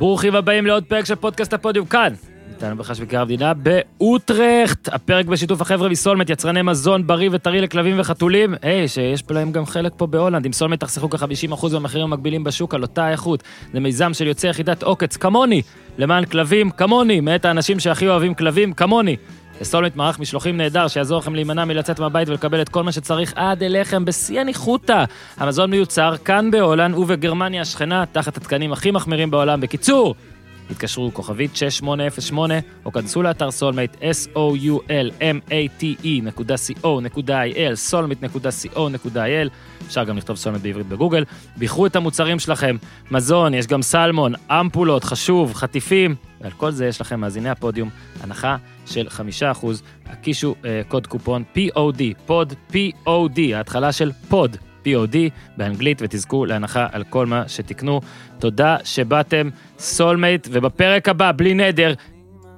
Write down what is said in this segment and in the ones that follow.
ברוכים הבאים לעוד פרק של פודקאסט הפודיום כאן. איתנו בחש בקרב המדינה באוטרחט. הפרק בשיתוף החבר'ה מסולמט, יצרני מזון בריא וטרי לכלבים וחתולים. היי, שיש להם גם חלק פה בהולנד. עם סולמט תחסכו כ-50% במחירים המקבילים בשוק על אותה איכות. זה מיזם של יוצאי יחידת עוקץ, כמוני, למען כלבים, כמוני, מאת האנשים שהכי אוהבים כלבים, כמוני. לסולמט מערך משלוחים נהדר שיעזור לכם להימנע מלצאת מהבית ולקבל את כל מה שצריך עד אליכם בשיא הניחותא. המזון מיוצר כאן בהולנד ובגרמניה השכנה, תחת התקנים הכי מחמירים בעולם. בקיצור, התקשרו כוכבית 6808 או כנסו לאתר סולמייט s-o-u-l-m-a-t-e נקודה co.il סולמייט.co.il אפשר גם לכתוב סולמייט בעברית בגוגל. בחרו את המוצרים שלכם, מזון, יש גם סלמון, אמפולות, חשוב, חטיפים, ועל כל זה יש לכם מאזיני הפודיום הנחה של 5%. הקישו אה, קוד קופון POD, פוד POD, ההתחלה של פוד. POD באנגלית, ותזכו להנחה על כל מה שתקנו. תודה שבאתם, סולמייט, ובפרק הבא, בלי נדר,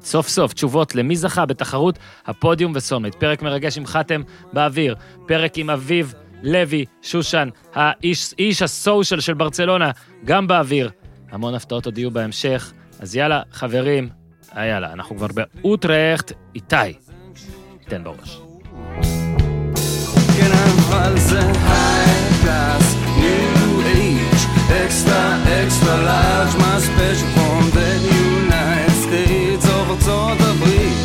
סוף סוף תשובות למי זכה בתחרות הפודיום וסולמייט. פרק מרגש עם חתם באוויר, פרק עם אביב לוי, שושן, האיש איש ה social של ברצלונה, גם באוויר. המון הפתעות עוד יהיו בהמשך. אז יאללה, חברים, אה, יאללה, אנחנו כבר באוטרחט, איתי. תן בראש. כן, אבל קלאס, ניו אייג', אקסטרה, אקסטרה לארג', מה ספיישל פרום דה יונייט סטייטס או ארצות הברית.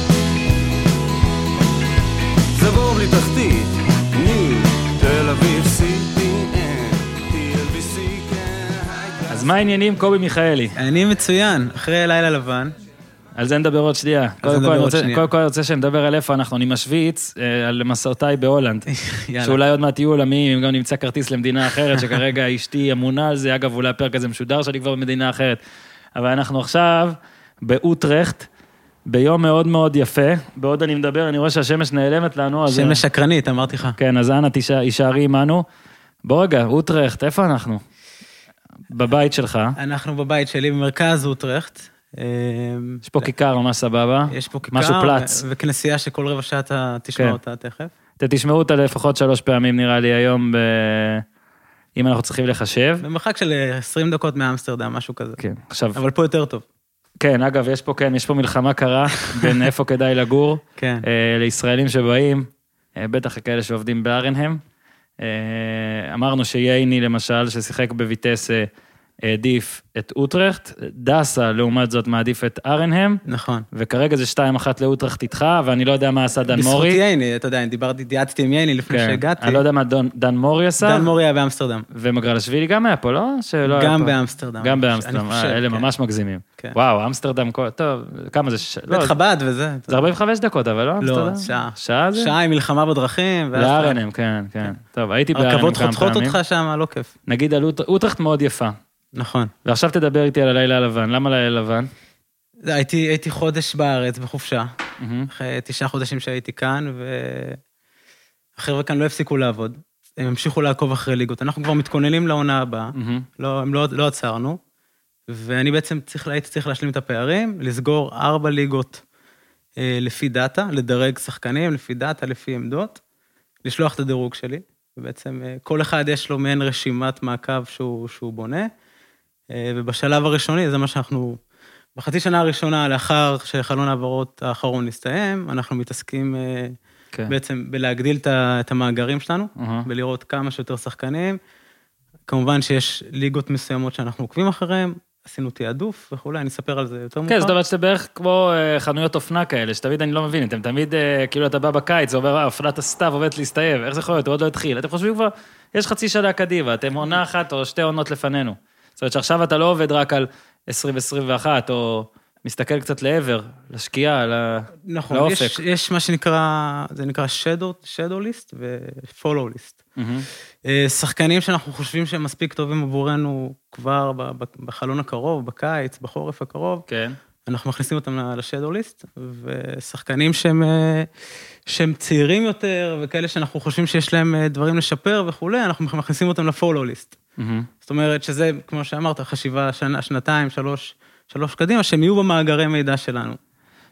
זה בור בלי תחתית, ניו, תל אביב, CPN, TLBC. אז מה העניינים, קובי מיכאלי? אני מצוין, אחרי לילה לבן. על זה נדבר עוד שנייה. קודם כל, אני רוצה- שנייה. קודם כל אני רוצה שנדבר על איפה אנחנו. אני משוויץ אה, על מסורתיי בהולנד. שאולי עוד מעט יהיו עולמיים, אם גם נמצא כרטיס למדינה אחרת, שכרגע אשתי אמונה על זה. אגב, אולי הפרק הזה משודר שאני כבר במדינה אחרת. אבל אנחנו עכשיו באוטרחט, ביום מאוד מאוד יפה. בעוד אני מדבר, אני רואה שהשמש נעלמת לנו. אז- שמש שקרנית, אמרתי לך. כן, אז אנא תישא- הישארי עמנו. בוא רגע, אוטרחט, איפה אנחנו? בבית שלך. אנחנו בבית שלי במרכז אוטרחט. אה, יש פה כיכר ממש סבבה. יש פה כיכר. משהו פלץ. וכנסייה שכל רבע שעה אתה תשמע כן. אותה תכף. אתם תשמעו אותה לפחות שלוש פעמים נראה לי היום, ב... אם אנחנו צריכים לחשב. במרחק של אה, 20 דקות מאמסטרדם, משהו כזה. כן, עכשיו, אבל פה יותר טוב. כן, אגב, יש פה, כן, יש פה מלחמה קרה בין איפה כדאי לגור, כן. אה, לישראלים שבאים, אה, בטח כאלה שעובדים בארנהם. אה, אמרנו שייני, למשל, ששיחק בויטס, אה, העדיף את אוטרחט, דסה, לעומת זאת, מעדיף את ארנהם, נכון. וכרגע זה 2-1 לאוטרחט איתך, ואני לא יודע מה עשה דן בזכות מורי. ייני, אתה יודע, אני דיברתי, דיאטתי עם ייני לפני כן, שהגעתי. אני לא יודע מה דון- דן מורי עשה. דן מורי היה באמסטרדם. ומגרלשווילי גם היה פה, לא? שלא היה גם. באמסטרדם. גם באמסטרדם, חושב, אה, אלה כן. ממש מגזימים. כן. וואו, אמסטרדם, טוב, כמה זה? ש- לא, בית חב"ד וזה. זה 45 דקות, אבל לא לא, אמסטרדם? שעה. שעה זה? שעה עם מלחמה בדרכים. אתה- לארנם, כן, כן. טוב, הייתי בארנם הרכבות כמה חותכות פעמים. אותך שם, לא כיף. נגיד על אוט- אוטרחט מאוד יפה. נכון. ועכשיו תדבר איתי על הלילה הלבן. למה לילה לבן? הייתי, הייתי חודש בארץ בחופשה, מהמם. אחרי תשעה חודשים שהייתי כאן, והחבר'ה כאן לא הפסיקו לעבוד. הם המשיכו לעקוב אחרי ליגות. אנחנו כבר מתכוננים לעונה הבאה, מהמם. לא, הם לא, לא עצרנו, ואני בעצם צריך, הייתי צריך להשלים את הפערים, לסגור ארבע ליגות אה, לפי דאטה, לדרג שחקנים לפי דאטה, לפי עמדות, לשלוח את הדירוג שלי, ובעצם אה, כל אחד יש לו מעין רשימת מעקב שהוא, שהוא בונה, ובשלב הראשוני, זה מה שאנחנו, בחצי שנה הראשונה, לאחר שחלון ההעברות האחרון הסתיים, אנחנו מתעסקים אה, כן. בעצם בלהגדיל את המאגרים שלנו, אהה. בלראות כמה שיותר שחקנים. כמובן שיש ליגות מסוימות שאנחנו עוקבים אחריהן, עשינו תעדוף וכולי, אני אספר על זה יותר מאוחר. כן, זאת אומרת שזה בערך כמו אה, חנויות אופנה כאלה, שתמיד אני לא מבין, אתם תמיד, אה, כאילו אתה בא בקיץ, זה אומר, אה, אופנת הסתיו עומדת להסתיים, איך זה יכול להיות, הוא עוד לא התחיל. אתם חושבים כבר, יש חצי שנה קדימה, אתם עונה אחת או שתי עונות לפנינו. זאת אומרת שעכשיו אתה לא עובד רק על 2021, או מסתכל קצת לעבר, לשקיעה, נכון, לאופק. יש, יש מה שנקרא, זה נקרא shadow, shadow list ו-follow list. אה, שחקנים שאנחנו חושבים שהם מספיק טובים עבורנו כבר בחלון הקרוב, בקיץ, בחורף הקרוב, כן. אנחנו מכניסים אותם לשדו ליסט, ושחקנים שהם, אה, שהם צעירים יותר, וכאלה שאנחנו חושבים שיש להם אה, דברים לשפר וכולי, אנחנו מכניסים אותם לפולו ליסט. מהמם. זאת אומרת שזה, כמו שאמרת, חשיבה שנה, שנתיים, שלוש, שלוש קדימה, שהם יהיו במאגרי מידע שלנו.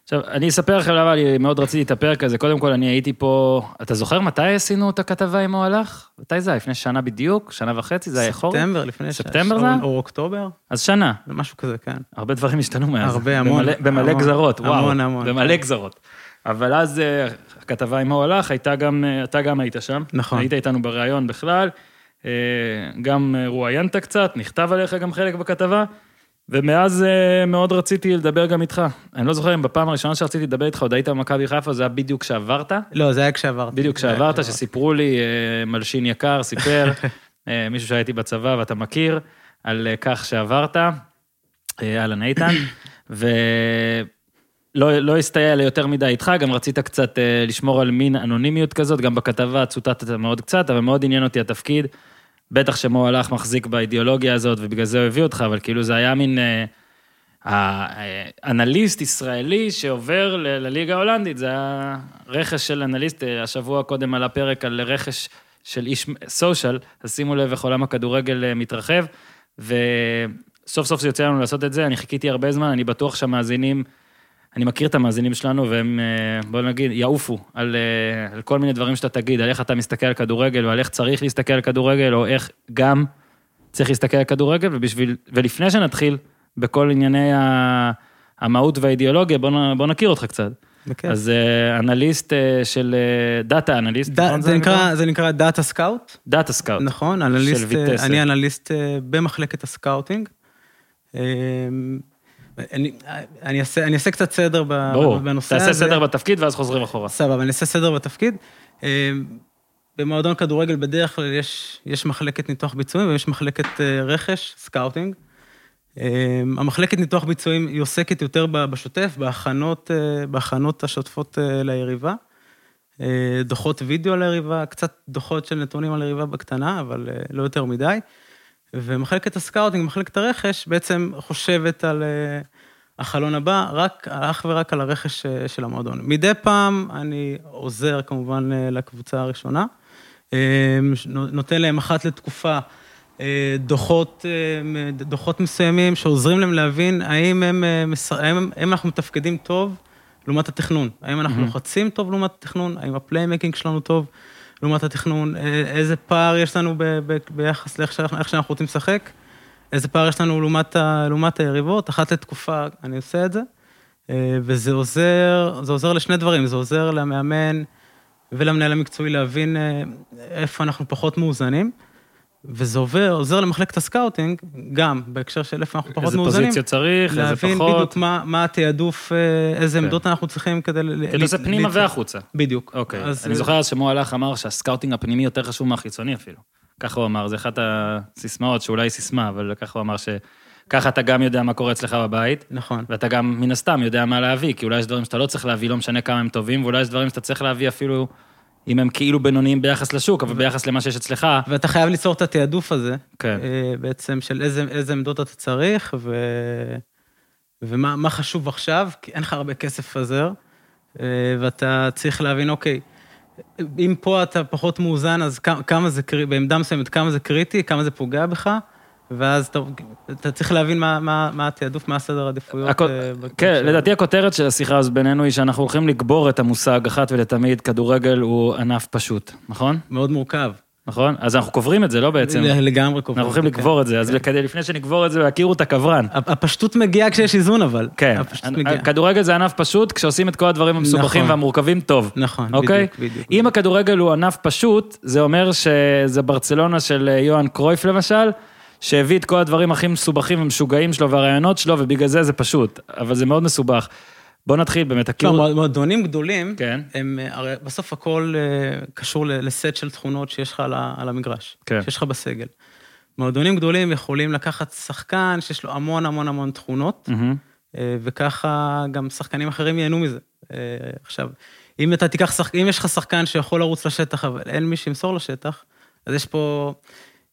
עכשיו, אני אספר לכם למה אני מאוד רציתי את הפרק הזה. קודם כל, אני הייתי פה... אתה זוכר מתי עשינו את הכתבה עם הוא הלך? מתי זה היה? לפני שנה בדיוק? שנה וחצי? זה היה חורף? ספטמבר לפני... ש- ספטמבר זה היה? או אוקטובר, אז שנה. משהו כזה, כן. הרבה דברים השתנו מאז. הרבה, המון, במלא, גזרות, וואו. המון, המון. במלא גזרות. אבל אז אה, הכתבה עם הוא הלך, הייתה גם, אה, אתה גם היית שם. נכון. היית איתנו בריאיון בכלל. אה, גם אה, רואיינת קצת, נכתב עליך גם חלק בכתבה. ומאז אה, מאוד רציתי לדבר גם איתך. אני לא זוכר אם בפעם הראשונה שרציתי לדבר איתך, עוד היית במכבי חיפה, זה היה בדיוק כשעברת. לא, זה היה כשעברתי. בדיוק כשעברת. שסיפרו לי, מלשין יקר סיפר, מישהו שהייתי בצבא ואתה מכיר, על כך שעברת, אה, אהלן איתן, ולא לא הסתייע לי יותר מדי איתך, גם רצית קצת אה, לשמור על מין אנונימיות כזאת, גם בכתבה צוטטת מאוד קצת, אבל מאוד עניין אותי התפקיד. בטח שמו הלך מחזיק באידיאולוגיה הזאת, ובגלל זה הוא הביא אותך, אבל כאילו זה היה מין... אה, האנליסט ישראלי שעובר לליגה ההולנדית, זה היה רכש של אנליסט, אה, השבוע קודם על הפרק על רכש של איש סושיאל, אז שימו לב איך עולם הכדורגל אה, מתרחב, וסוף סוף זה יוצא לנו לעשות את זה, אני חיכיתי הרבה זמן, אני בטוח שהמאזינים, אני מכיר את המאזינים שלנו, והם, אה, בוא נגיד, יעופו על, אה, על כל מיני דברים שאתה תגיד, על איך אתה מסתכל על כדורגל, ועל איך צריך להסתכל על כדורגל, או איך גם צריך להסתכל על כדורגל, ובשביל, ולפני שנתחיל בכל ענייני המהות והאידיאולוגיה, בוא, בוא נכיר אותך קצת. בכיף. אז אה, אנליסט של דאטה אנליסט, ד- נכון? זה נקרא- זה נקרא data scout, data scout. נכון, אנליסט, של ויטסה. אני אנליסט במחלקת ה scouting. אני אני אעשה אני אעשה קצת סדר ב- ברור, בנושא הזה. תעשה סדר בתפקיד ואז חוזרים אחורה. סבבה, אני אעשה סדר בתפקיד. אה, במועדון כדורגל בדרך כלל יש, יש מחלקת ניתוח ביצועים ויש מחלקת אה, רכש, scouting. אה, המחלקת ניתוח ביצועים היא עוסקת יותר בשוטף, בהכנות, בהכנות השוטפות ליריבה. דוחות וידאו על היריבה, קצת דוחות של נתונים על היריבה בקטנה, אבל לא יותר מדי. ומחלקת ה scouting, מחלקת הרכש, בעצם חושבת על אה, החלון הבא, רק, אך ורק על הרכש אה, של המועדון. מדי פעם אני עוזר כמובן אה, לקבוצה הראשונה, נותן להם אחת לתקופה דוחות, דוחות מסוימים שעוזרים להם להבין האם, הם, האם, האם אנחנו מתפקדים טוב לעומת התכנון, האם אנחנו. לוחצים טוב לעומת התכנון, האם ה playmaking שלנו טוב לעומת התכנון, אה, איזה פער יש לנו ב, ב, ביחס לאיך שאנחנו, שאנחנו רוצים לשחק, איזה פער יש לנו לעומת, ה, לעומת היריבות, אחת לתקופה אני עושה את זה, אה, וזה עוזר, זה עוזר לשני דברים, זה עוזר למאמן ולמנהל המקצועי להבין אה, איפה אנחנו פחות מאוזנים, וזה עובר, עוזר למחלקת ה scouting, גם בהקשר של איפה אנחנו פחות איזה מאוזנים. פוזיציה צריך, איזה להבין פחות. בדיוק מה, מה התעדוף, אה, איזה כן. עמדות אנחנו צריכים כדי... כאילו זה פנימה והחוצה. בדיוק. אוקיי, אז, אני אה, זוכר אז שמו הלך אמר שה scouting הפנימי יותר חשוב מהחיצוני אפילו. ככה הוא אמר, זה אחת הסיסמאות, שאולי היא סיסמה, אבל ככה הוא אמר שככה אתה גם יודע מה קורה אצלך בבית, נכון. ואתה גם מן הסתם יודע מה להביא, כי אולי יש דברים שאתה לא צריך להביא, לא משנה כמה הם טובים, ואולי יש דברים שאתה צריך להביא אפילו אם הם כאילו בינוניים ביחס לשוק, אבל ביחס למה שיש אצלך, ואתה חייב ליצור את התעדוף הזה, כן. אה, בעצם של איזה, איזה עמדות אתה צריך, ו... ומה מה חשוב עכשיו, כי אין לך הרבה כסף לפזר, אה, ואתה צריך להבין, אוקיי, אם פה אתה פחות מאוזן, אז כמה זה קריטי, בעמדה מסוימת, כמה זה קריטי, כמה זה פוגע בך, ואז אתה, אתה צריך להבין מה, מה, מה התעדוף, מה הסדר העדיפויות. הכל- אה. כן, לדעתי הכותרת של השיחה הזאת בינינו היא שאנחנו הולכים לקבור את המושג אחת ולתמיד, כדורגל הוא ענף פשוט, נכון? מאוד מורכב. נכון? אז אנחנו קוברים את זה, לא בעצם? לגמרי קובע. אנחנו הולכים לקבור את זה, אז כדי לפני שנקבור את זה, יכירו את הקברן. הפשטות מגיעה כשיש איזון, אבל. כן, הפשטות מגיעה. כדורגל זה ענף פשוט, כשעושים את כל הדברים המסובכים נכון. והמורכבים טוב. נכון, אוקיי? בדיוק, בדיוק. אם הכדורגל הוא ענף פשוט, זה אומר שזה ברצלונה של אה, יוהאן קרויף למשל, שהביא את כל הדברים הכי מסובכים ומשוגעים שלו והרעיונות שלו, ובגלל זה זה פשוט, אבל זה מאוד מסובך. בוא נתחיל באמת, לא, תכירו... מועד- מועדונים גדולים, כן. הם, אה, הרי בסוף הכל אה, קשור לסט של תכונות שיש לך על על המגרש, כן. שיש לך בסגל. מועדונים גדולים יכולים לקחת שחקן שיש לו המון המון המון תכונות. אה, וככה גם שחקנים אחרים ייהנו מזה. עכשיו, אם אתה תיקח שחק... אם יש לך שחקן שיכול לרוץ לשטח, אבל אין מי שימסור לשטח, אז יש פה,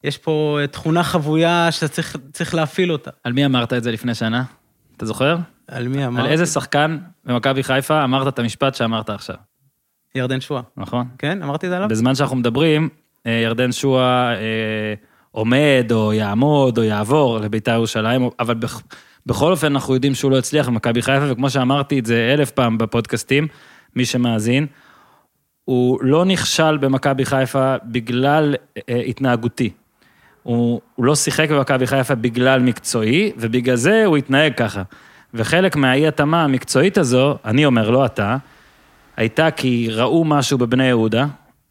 יש פה אה, תכונה חבויה שאתה צריך, צריך להפעיל אותה. על מי אמרת את זה לפני שנה? אתה זוכר? על מי אמרתי? על איזה שחקן במכבי חיפה אמרת את המשפט שאמרת עכשיו, ירדן שואה. נכון? כן? אמרתי את זה עליו? בזמן שאנחנו מדברים, אה, ירדן שואה אה, עומד, או יעמוד, או יעבור לביתר ירושלים, אבל בכ- בכל אופן אנחנו יודעים שהוא לא הצליח במכבי חיפה, וכמו שאמרתי את זה אלף פעם בפודקאסטים, מי שמאזין, הוא לא נכשל במכבי חיפה בגלל אה, התנהגותי. הוא, הוא לא שיחק במכבי חיפה בגלל מקצועי, ובגלל זה הוא התנהג ככה. וחלק מהאי-התאמה המקצועית הזו, אני אומר, לא אתה, הייתה כי ראו משהו בבני יהודה,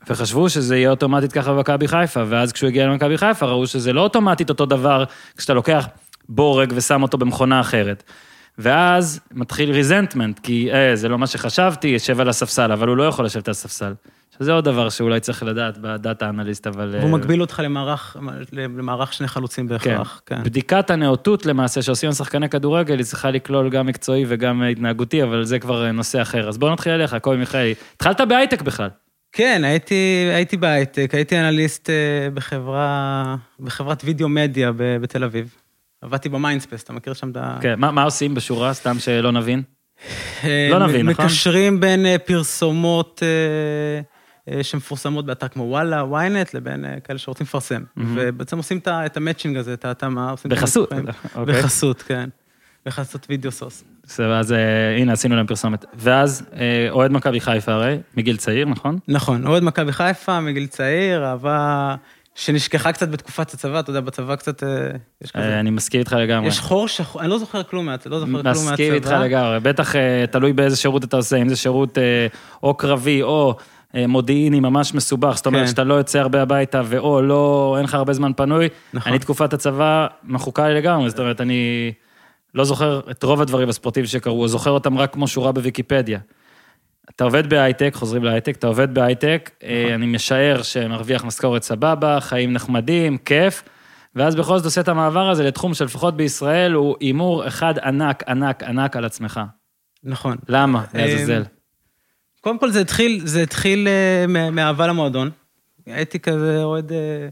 וחשבו שזה יהיה אוטומטית ככה במכבי חיפה, ואז כשהוא הגיע למכבי חיפה ראו שזה לא אוטומטית אותו דבר כשאתה לוקח בורג ושם אותו במכונה אחרת. ואז מתחיל ריזנטמנט, כי אה, זה לא מה שחשבתי, יושב על הספסל, אבל הוא לא יכול לשבת על הספסל. שזה עוד דבר שאולי צריך לדעת בדאטה אנליסט, אבל... והוא אה, מגביל אותך למערך, למערך שני חלוצים בהכרח, כן. בדיקת הנאותות למעשה שעושים עם שחקני כדורגל, היא צריכה לכלול גם מקצועי וגם התנהגותי, אבל זה כבר אה, נושא אחר. אז בוא נתחיל אליך, קובי מיכאלי. התחלת בהייטק בכלל. כן, הייתי, הייתי בהייטק, הייתי אנליסט אה, בחברה, בחברת וידאו מדיה בתל אביב. עבדתי במיינדספייס, אתה מכיר שם את ה... כן, מה, מה עושים בשורה, סתם שלא נבין? לא נבין, נכון? מקשרים בין פרסומות שמפורסמות באתר כמו וואלה, ynet, לבין אה, כאלה שרוצים לפרסם. ובעצם עושים את ה matching הזה, את ההתאמה. בחסות. אוקיי. בחסות, כן. בחסות וידאו סוס. בסדר, אז אה, הנה, עשינו להם פרסומת. ואז, אה, אוהד מכבי חיפה הרי, מגיל צעיר, נכון? נכון, אוהד מכבי חיפה מגיל צעיר, אהבה שנשכחה קצת בתקופת הצבא, אתה יודע, בצבא קצת אה, יש כזה. אה, אני מסכים איתך לגמרי. יש חור שחור, אני לא זוכר כלום מהצבא, לא זוכר כלום מהצבא. מסכים איתך לגמרי, בטח אה, תלוי באיזה שירות אתה עושה, אם זה שירות אה, או קרבי או אה, מודיעיני ממש מסובך, זאת אומרת כן. שאתה לא יוצא הרבה הביתה ואו לא, אין לך הרבה זמן פנוי. נכון. אני תקופת הצבא מחוקה לי לגמרי, זאת אומרת, אני לא זוכר את רוב הדברים הספורטיביים שקרו, זוכר אותם רק כמו שורה בוויקיפדיה. אתה עובד בהייטק, חוזרים להייטק, אתה עובד בהייטק, אה, נכון. אני משער שמרוויח משכורת סבבה, חיים נחמדים, כיף, ואז בכל זאת עושה את המעבר הזה לתחום שלפחות בישראל הוא הימור אחד ענק, ענק, ענק על עצמך. נכון. למה? אה, לעזאזל. קודם כל זה התחיל, זה התחיל אה, מאהבה למועדון. הייתי כזה אוהד אה,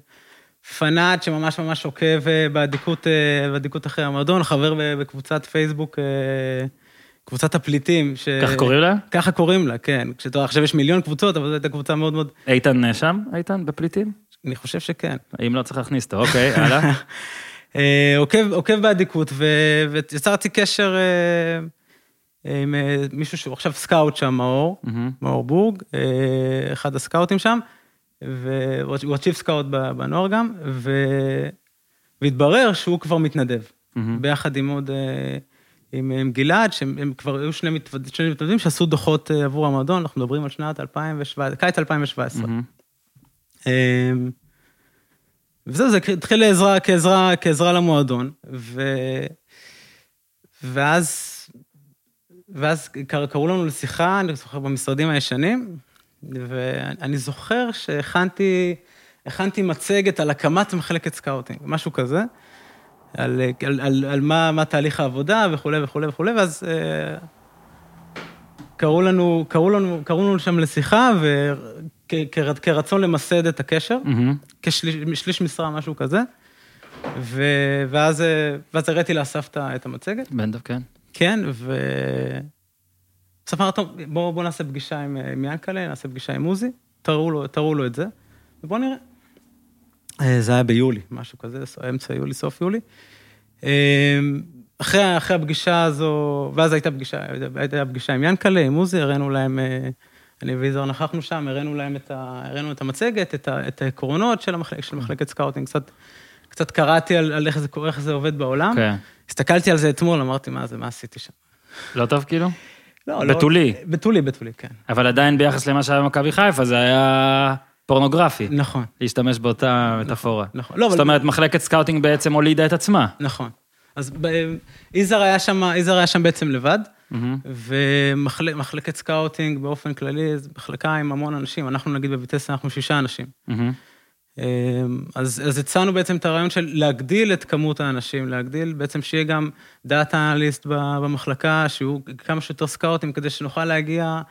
פנאט שממש ממש עוקב אה, באדיקות, אה, באדיקות אחרי המועדון, חבר בקבוצת פייסבוק, קבוצת הפליטים. ש... ככה קוראים לה? ככה קוראים לה, כן. כשאתה עכשיו יש מיליון קבוצות, אבל זו הייתה קבוצה מאוד מאוד, איתן אה, שם? איתן? בפליטים? אני חושב שכן. אם לא צריך להכניס אותו, אוקיי, הלאה. אה, עוקב, עוקב באדיקות, ויצרתי קשר עם אה, מישהו שהוא עכשיו scout שם, מאור, מהמם. מאור בורג, אה, אחד הסקאוטים שם, והוא ה chief scout בנוער גם, ו... והתברר שהוא כבר מתנדב, מהמם. ביחד עם עוד, אה, עם, עם גלעד, שהם הם כבר היו שני מתווד- שני מתנדבים שעשו דוחות עבור המועדון, אנחנו מדברים על שנת 2017, קיץ 2017. מהמם. אמ, וזהו, זה התחיל לעזרה, כעזרה, כעזרה למועדון, ו... ואז, ואז קר- קראו לנו לשיחה, אני זוכר במשרדים הישנים, ואני זוכר שהכנתי הכנתי מצגת על הקמת מחלקת scouting, משהו כזה, על, על, על, על מה, מה תהליך העבודה וכולי וכולי וכולי, ואז אה, קראו לנו, קראו לנו, קראו לנו שם לשיחה, וכרצון למסד את הקשר, מהמם. כשליש שליש משרה, משהו כזה. ו... ואז, אה, ואז הראיתי לאסף את המצגת, בן דב, כן. כן, ו... אסף אמר, בואו בוא נעשה פגישה עם, אה, עם ינקלה, נעשה פגישה עם עוזי, תראו לו, תראו לו את זה, ובואו נראה. אה, זה היה ביולי, משהו כזה, אמצע יולי, סוף יולי. אה, אחרי, אחרי הפגישה הזו, ואז הייתה פגישה, הייתה פגישה עם ינקלה, עם עוזי, הראינו להם, אני ויזהר נכחנו שם, הראינו להם את, ה, הראינו את המצגת, את, ה, את העקרונות של, המחלק, של מחלקת scouting, קצת, קצת קראתי על, על איך זה קורה, איך זה עובד בעולם. כן. הסתכלתי על זה אתמול, אמרתי, מה זה, מה עשיתי שם? לא טוב כאילו? לא, בתולי. לא, בתולי, בתולי, כן. אבל עדיין ביחס למה שהיה במכבי חיפה, זה היה פורנוגרפי. נכון, להשתמש באותה מטאפורה. נכון. לא, אבל- זאת אומרת, מחלקת scouting בעצם הולידה את עצמה. נכון. אז ב- יזהר היה שם, יזהר היה שם בעצם לבד, מהמם. ומחלקת scouting באופן כללי, זו מחלקה עם המון אנשים, אנחנו נגיד בוויטסה אנחנו שישה אנשים. אמ, אז, אז הצענו בעצם את הרעיון של להגדיל את כמות האנשים, להגדיל בעצם שיהיה גם דאטה אנליסט במחלקה, שיהיו כמה שיותר סקאוטים, כדי שנוכל להגיע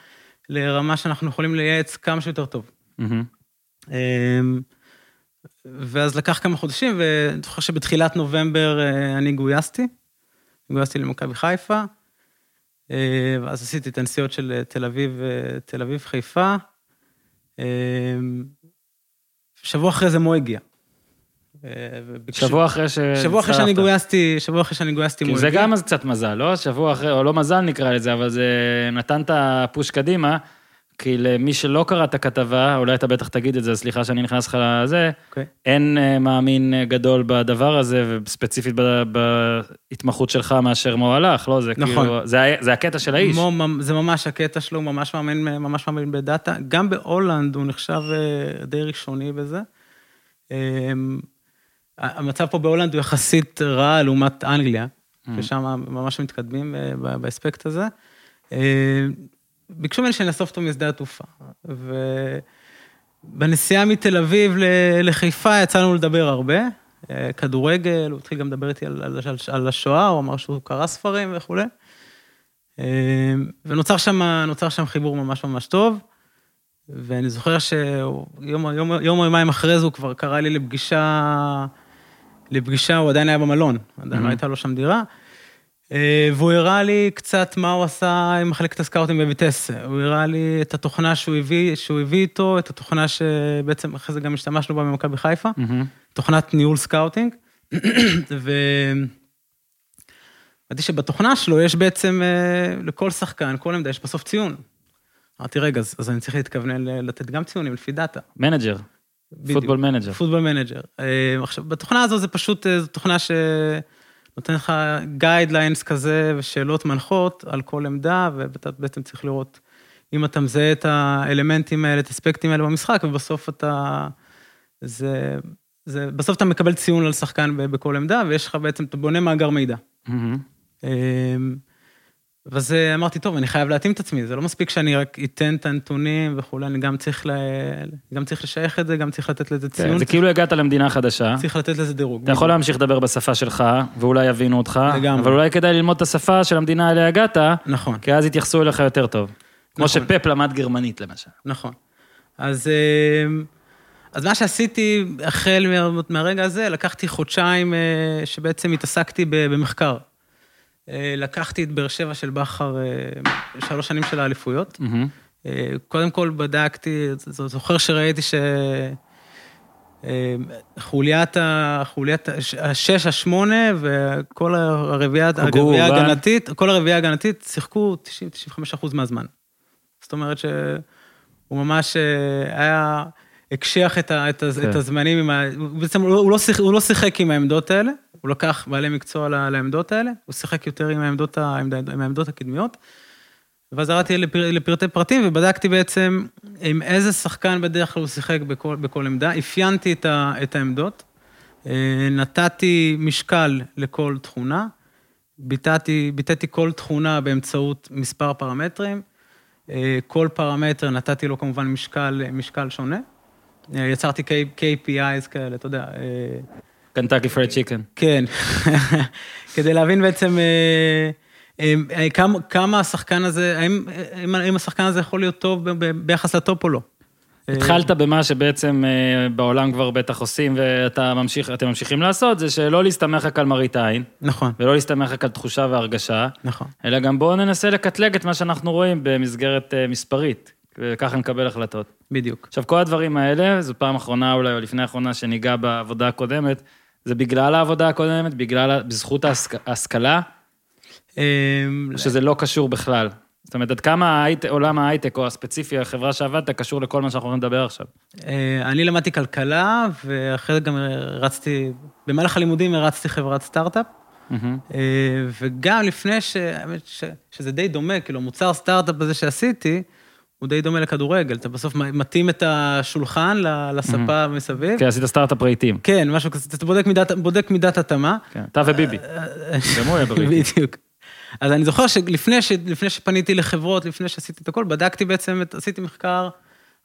לרמה שאנחנו יכולים לייעץ כמה שיותר טוב. אמ, ואז לקח כמה חודשים, ואני זוכר שבתחילת נובמבר אה, אני גויסתי, גויסתי למכבי חיפה, אה, ואז עשיתי את הנסיעות של אה, תל אביב, תל אביב חיפה. שבוע אחרי זה מו הגיע. שבוע אחרי ש... שבוע אחרי שאני. גויסתי, שבוע אחרי שאני גויסתי מול... זה גם אז קצת מזל, לא? שבוע אחרי, או לא מזל נקרא לזה, אבל זה נתן את הפוש קדימה, כי למי שלא קרא את הכתבה, אולי אתה בטח תגיד את זה, סליחה שאני נכנס לך לזה, אוקיי. אין אה, מאמין אה, גדול בדבר הזה, וספציפית בהתמחות שלך מאשר מו הלך, לא? זה נכון. כאילו, זה זה הקטע של האיש. מו, זה ממש הקטע שלו, ממש מאמין, ממש מאמין בדאטה. גם בהולנד הוא נחשב אה, די ראשוני בזה. אה, המצב פה בהולנד הוא יחסית רע לעומת אנגליה, ששם ממש מתקדמים אה, באספקט הזה. ביקשו ממני שנאסוף אותו משדה התעופה. ובנסיעה מתל אביב לחיפה יצא לנו לדבר הרבה. אה, כדורגל, הוא התחיל גם לדבר איתי על, על, על, השואה, הוא אמר שהוא קרא ספרים וכולי. אה, ונוצר שם, שם חיבור ממש ממש טוב. ואני זוכר שיום יום, יום או יומיים אחרי זה הוא כבר קרא לי לפגישה, לפגישה, הוא עדיין היה במלון, עדיין לא Mhm. הייתה לו שם דירה. אה, והוא הראה לי קצת מה הוא עשה עם מחלקת הסקאוטים בוויטסה. הוא הראה לי את התוכנה שהוא הביא, שהוא הביא איתו, את התוכנה שבעצם אחרי זה גם השתמשנו בה במכבי חיפה, מהמם. תוכנת ניהול scouting. ו... אמרתי שבתוכנה שלו יש בעצם, אה, לכל שחקן, כל עמדה, יש בסוף ציון. אמרתי, רגע, אז, אז אני צריך להתכוונן לתת גם ציונים לפי דאטה. Manager, בדיוק. Football Manager. Football Manager. אה, עכשיו, בתוכנה הזו זה פשוט, זו תוכנה שנותן לך guidelines כזה ושאלות מנחות על כל עמדה, ואתה בעצם צריך לראות אם אתה מזהה את האלמנטים האלה, את האספקטים האלה במשחק, ובסוף אתה... זה... זה, בסוף אתה מקבל ציון על שחקן בכל עמדה, ויש לך בעצם, אתה בונה מאגר מידע. מהמם. ואז אה, אמרתי, טוב, אני חייב להתאים את עצמי, זה לא מספיק שאני רק אתן את הנתונים וכולי, אני גם צריך, ל... גם צריך לשייך את זה, גם צריך לתת לזה כן, ציון, זה כאילו הגעת למדינה חדשה. צריך לתת לזה דירוג. אתה יכול להמשיך לדבר בשפה שלך, ואולי יבינו אותך, לגמרי. אבל אולי כדאי ללמוד את השפה של המדינה אליה הגעת, נכון, כי אז יתייחסו אליך יותר טוב. כמו נכון. שפפ למד גרמנית, למשל. נכון. אז, אמ, אז מה שעשיתי החל מה- מהרגע הזה, לקחתי חודשיים אה, שבעצם התעסקתי במחקר. אה, לקחתי את באר שבע של בכר, אה, שלוש שנים של האליפויות. אה, קודם כל בדקתי, זוכר שראיתי ש... חוליית, ה- חוליית הש- השש, השמונה וכל הרביעייה. ההגנתית, כל הרביעייה ההגנתית שיחקו 90-95 אחוז מהזמן. זאת אומרת שהוא ממש היה, הקשיח את, ה, את, כן. את הזמנים, עם ה, בעצם הוא לא, הוא, לא שיח, הוא לא שיחק עם העמדות האלה, הוא לקח בעלי מקצוע לעמדות האלה, הוא שיחק יותר עם העמדות, עם, העמדות הקדמיות. ואז ירדתי לפר, לפרטי פרטים ובדקתי בעצם עם איזה שחקן בדרך כלל הוא שיחק בכל, בכל עמדה, אפיינתי את, ה, את העמדות, אה, נתתי משקל לכל תכונה, ביטאתי, ביטאתי כל תכונה באמצעות מספר פרמטרים, אה, כל פרמטר נתתי לו כמובן משקל, משקל שונה, אה, יצרתי KPIs כאלה, אתה יודע, קנטקי פרד צ'יקן. כן, כדי להבין בעצם אה, אה, אה, כמה, כמה השחקן הזה, האם, השחקן הזה יכול להיות טוב ביחס לטופ או לא. התחלת במה שבעצם בעולם כבר בטח עושים, ואתה ממשיך, ממשיכים לעשות, זה שלא להסתמך רק על מראית עין, נכון, ולא להסתמך רק על תחושה והרגשה, נכון, אלא גם בואו ננסה לקטלג את מה שאנחנו רואים במסגרת מספרית, וככה נקבל החלטות. בדיוק. עכשיו, כל הדברים האלה, זו פעם אחרונה אולי, או לפני האחרונה שניגע בעבודה הקודמת, זה בגלל העבודה הקודמת, בגלל, בזכות ההשכ- ההשכלה, או שזה לא קשור בכלל. זאת אומרת, עד כמה ההייט, עולם ההייטק, או הספציפי, החברה שעבדת, קשור לכל מה שאנחנו הולכים לדבר עכשיו. אה, אני למדתי כלכלה, ואחרי זה גם רצתי, במהלך הלימודים הרצתי חברת סטארט-אפ. אה, וגם לפני ש... שזה די דומה, כאילו, מוצר סטארט-אפ הזה שעשיתי, הוא די דומה לכדורגל, אתה בסוף מתאים את השולחן ל- לספה מסביב. כן, עשית סטארט-אפ רהיטים. כן, משהו כזה, אתה בודק מידת, בודק מידת התאמה. כן, אתה וביבי. גם הוא היה ברהיטים. בדיוק. אז אני זוכר שלפני ש, לפני שפניתי לחברות, לפני שעשיתי את הכל, בדקתי בעצם, את- עשיתי מחקר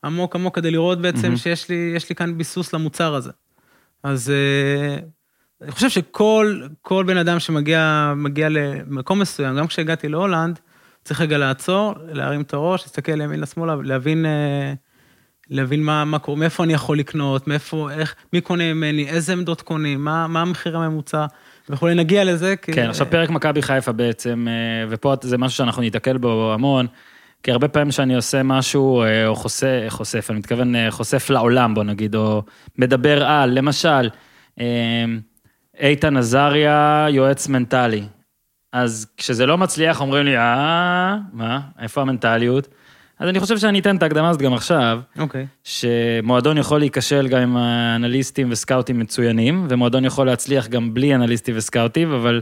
עמוק עמוק כדי לראות בעצם מהמם. שיש לי, יש לי כאן ביסוס למוצר הזה. אז אה, אני חושב שכל כל בן אדם שמגיע מגיע למקום מסוים, גם כשהגעתי להולנד, צריך רגע לעצור, להרים את הראש, להסתכל לימין לשמאלה, להבין, אה, להבין מה, מה קורה, מאיפה אני יכול לקנות, מאיפה, איך, מי קונה ממני, איזה עמדות קונים, מה, מה המחיר הממוצע וכולי, נגיע לזה. כי- כן, עכשיו פרק מכבי חיפה בעצם, אה, ופה זה משהו שאנחנו ניתקל בו המון, כי הרבה פעמים שאני עושה משהו, אה, או חושף, חושף, אני מתכוון חושף לעולם, בוא נגיד, או מדבר על, למשל, איתן עזריה, יועץ מנטלי. אז כשזה לא מצליח, אומרים לי, אה, מה, איפה המנטליות? אז אני חושב שאני אתן את ההקדמה הזאת גם עכשיו, אוקיי. שמועדון יכול להיכשל גם עם אנליסטים וסקאוטים מצוינים, ומועדון יכול להצליח גם בלי אנליסטים וסקאוטים, אבל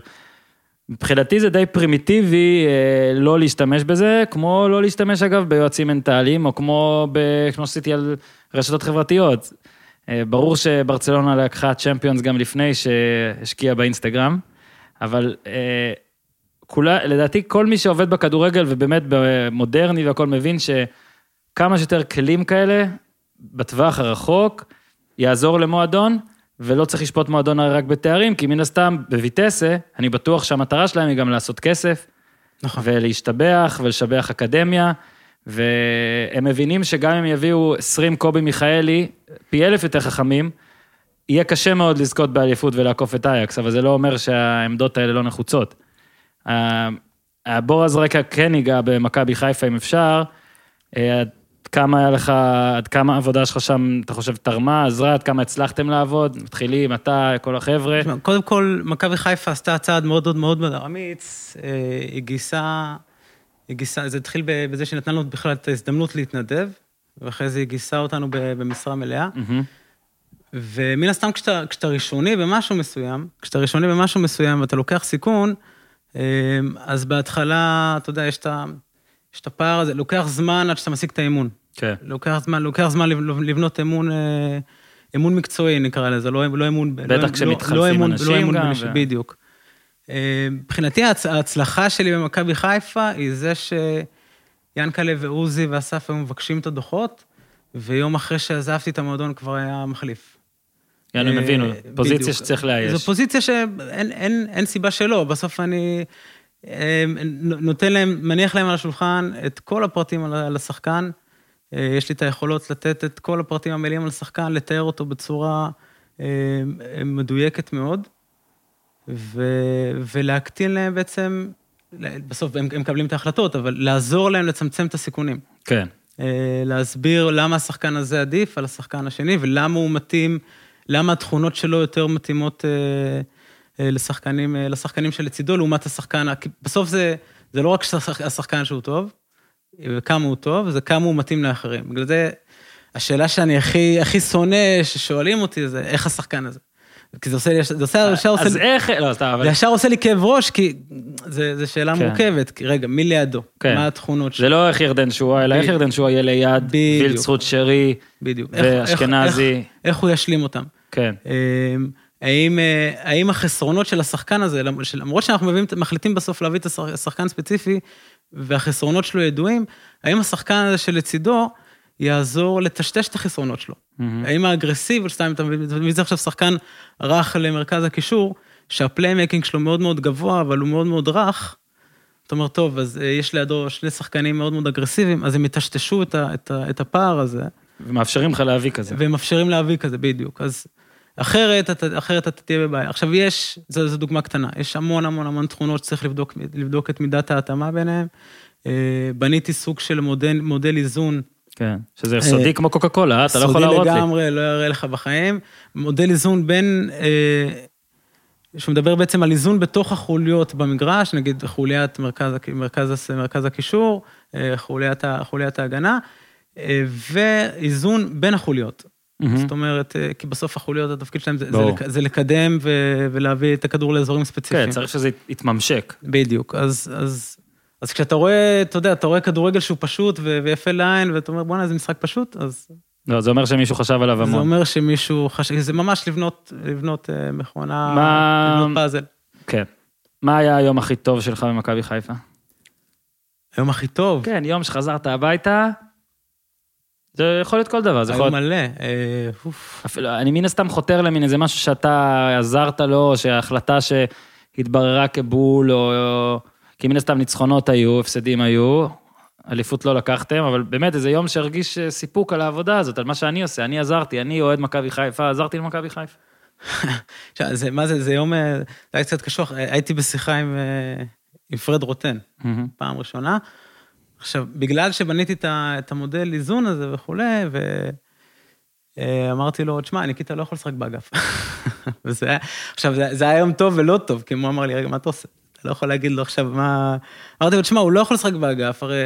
מבחינתי זה די פרימיטיבי אה, לא להשתמש בזה, כמו לא להשתמש אגב ביועצים מנטליים, או כמו, ב, כמו שעשיתי על רשתות חברתיות. אה, ברור שברצלונה לקחה צ'מפיונס גם לפני שהשקיעה באינסטגרם, אבל אה, כולה, לדעתי כל מי שעובד בכדורגל ובאמת במודרני והכל מבין שכמה שיותר כלים כאלה, בטווח הרחוק, יעזור למועדון, ולא צריך לשפוט מועדון רק בתארים, כי מן הסתם בויטסה, אני בטוח שהמטרה שלהם היא גם לעשות כסף, נכון. ולהשתבח ולשבח אקדמיה, והם מבינים שגם אם יביאו 20 קובי מיכאלי, פי אלף יותר חכמים, יהיה קשה מאוד לזכות באליפות ולעקוף את אייקס, אבל זה לא אומר שהעמדות האלה לא נחוצות. ה- הבור הזרקה כן ייגע במכבי חיפה אם אפשר. אה, עד כמה היה לך, עד כמה העבודה שלך שם, אתה חושב, תרמה, עזרה, עד כמה הצלחתם לעבוד? מתחילים, אתה, כל החבר'ה. תשמע, קודם כל, מכבי חיפה עשתה צעד מאוד מאוד מאוד מאוד אמיץ, אה, היא גייסה, היא גייסה, זה התחיל בזה שנתנה לנו בכלל את ההזדמנות להתנדב, ואחרי זה היא גייסה אותנו במשרה מלאה. ומן הסתם, כשאתה, כשאתה ראשוני במשהו מסוים, כשאתה ראשוני במשהו מסוים ואתה לוקח סיכון, אה, אז בהתחלה, אתה יודע, יש את, הפער הזה, לוקח זמן עד שאתה משיג את האמון. כן. לוקח זמן, לוקח זמן לב- לבנות אמון, אה, אמון מקצועי נקרא לזה, לא, לא אמון... בטח לא, כשמתחלפים לא אמון, אנשים לא אמון גם, בנש- ו- בדיוק. אה, מבחינתי ההצ- ההצלחה שלי במכבי חיפה היא זה שיאנקלה ועוזי ואסף היו מבקשים את הדוחות, ויום אחרי שעזבתי את המועדון כבר היה מחליף. יאללה, הם הבינו, פוזיציה. שצריך זו לאייש. פוזיציה שאין אין, אין סיבה שלא, בסוף אני אה, נותן להם, מניח להם על השולחן את כל הפרטים על השחקן. אה, יש לי את היכולות לתת את כל הפרטים המלאים על השחקן, לתאר אותו בצורה אה, מדויקת מאוד, ו, ולהקטין להם בעצם, בסוף הם, הם מקבלים את ההחלטות, אבל לעזור להם לצמצם את הסיכונים. כן. להסביר למה השחקן הזה עדיף על השחקן השני, ולמה הוא מתאים, למה התכונות שלו יותר מתאימות אה, אה, לשחקנים, אה, לשחקנים שלצידו, לעומת השחקן, בסוף זה, זה לא רק השחקן שהוא טוב, וכמה הוא טוב, זה כמה הוא מתאים לאחרים. בגלל זה, השאלה שאני הכי, הכי שונא, ששואלים אותי, זה איך השחקן הזה. כי זה עושה לי, זה עושה, ישר עושה אז לי, איך, לא, סתם, אבל זה ישר עושה לי כאב ראש, כי זה, זה שאלה כן. מורכבת, כי רגע, מי לידו? כן. מה התכונות שלו? זה לא איך ירדן שואה, אלא איך. ירדן שואה יהיה ליד. וילצחוט שרי, בדיוק. ואשכנזי. איך, איך הוא ישלים אותם? כן. אמ, האם, אה, האם החסרונות של השחקן הזה, למרות שאנחנו מביאים, מחליטים בסוף להביא את השח- השחקן ספציפי, והחסרונות שלו ידועים, האם השחקן הזה שלצידו יעזור לטשטש את החסרונות שלו? מהמם. האם האגרסיביות, סתם, אתה מבין, מביא עכשיו שחקן רך למרכז הקישור, שה playmaking שלו מאוד מאוד גבוה, אבל הוא מאוד מאוד רך, אתה אומר, טוב, אז אה, יש לידו שני שחקנים מאוד מאוד אגרסיביים, אז הם יטשטשו את, ה, את, ה, את הפער הזה. ומאפשרים לך להביא כזה. והם מאפשרים להביא כזה, בדיוק. אז אחרת, אתה, אחרת אתה תהיה בבעיה. עכשיו, יש, זו, זו דוגמה קטנה, יש המון המון המון תכונות שצריך לבדוק, לבדוק את מידת ההתאמה ביניהם. אה, בניתי סוג של מודל, מודל איזון. כן. שזה סודי כמו קוקה קולה, אתה לא יכול סודי להראות לי. לגמרי, לא יראה לך בחיים. מודל איזון בין, אה, שמדבר בעצם על איזון בתוך החוליות במגרש, נגיד חוליית מרכז, הקישור, אה, חוליית, ההגנה, אה, ואיזון בין החוליות. זאת אומרת, אה, כי בסוף החוליות, התפקיד שלהם זה, זה, ברור. לק, זה לקדם ו, ולהביא את הכדור לאזורים ספציפיים. כן, צריך שזה יתממשק. בדיוק. אז, אז, אז כשאתה רואה, אתה יודע, אתה רואה כדורגל שהוא פשוט ויפה לעין, ואתה אומר, בואנה, זה משחק פשוט, אז לא, זה אומר שמישהו חשב עליו זה המון. אומר שמישהו חשב, זה ממש לבנות, לבנות אה, מכונה, מה- לבנות פאזל. כן. מה היה היום הכי טוב שלך במכבי חיפה? היום הכי טוב, כן, יום שחזרת הביתה, זה יכול להיות כל דבר, זה יכול היום להיות... מלא. אה, אוף. אפילו, אני מן הסתם חותר למין איזה משהו שאתה עזרת לו, שההחלטה שהתבררה כבול, או... או... כי מן הסתם ניצחונות היו, הפסדים היו, אליפות לא לקחתם, אבל באמת איזה יום שהרגיש אה, סיפוק על העבודה הזאת, על מה שאני עושה, אני עזרתי, אני אוהד מכבי חיפה, עזרתי למכבי חיפה. עכשיו, זה, מה זה, זה יום, אה, זה היה קצת קשוח, אה, הייתי בשיחה עם, עם פרד רוטן. פעם ראשונה. עכשיו, בגלל שבניתי את המודל איזון הזה וכולי, ו... אמרתי לו, תשמע, ניקיטה לא יכול לשחק באגף. וזה היה, עכשיו, זה, זה היה יום טוב ולא טוב, כי הוא אמר לי, רגע, מה אתה עושה? אתה לא יכול להגיד לו עכשיו מה... אמרתי לו, תשמע, הוא לא יכול לשחק באגף, הרי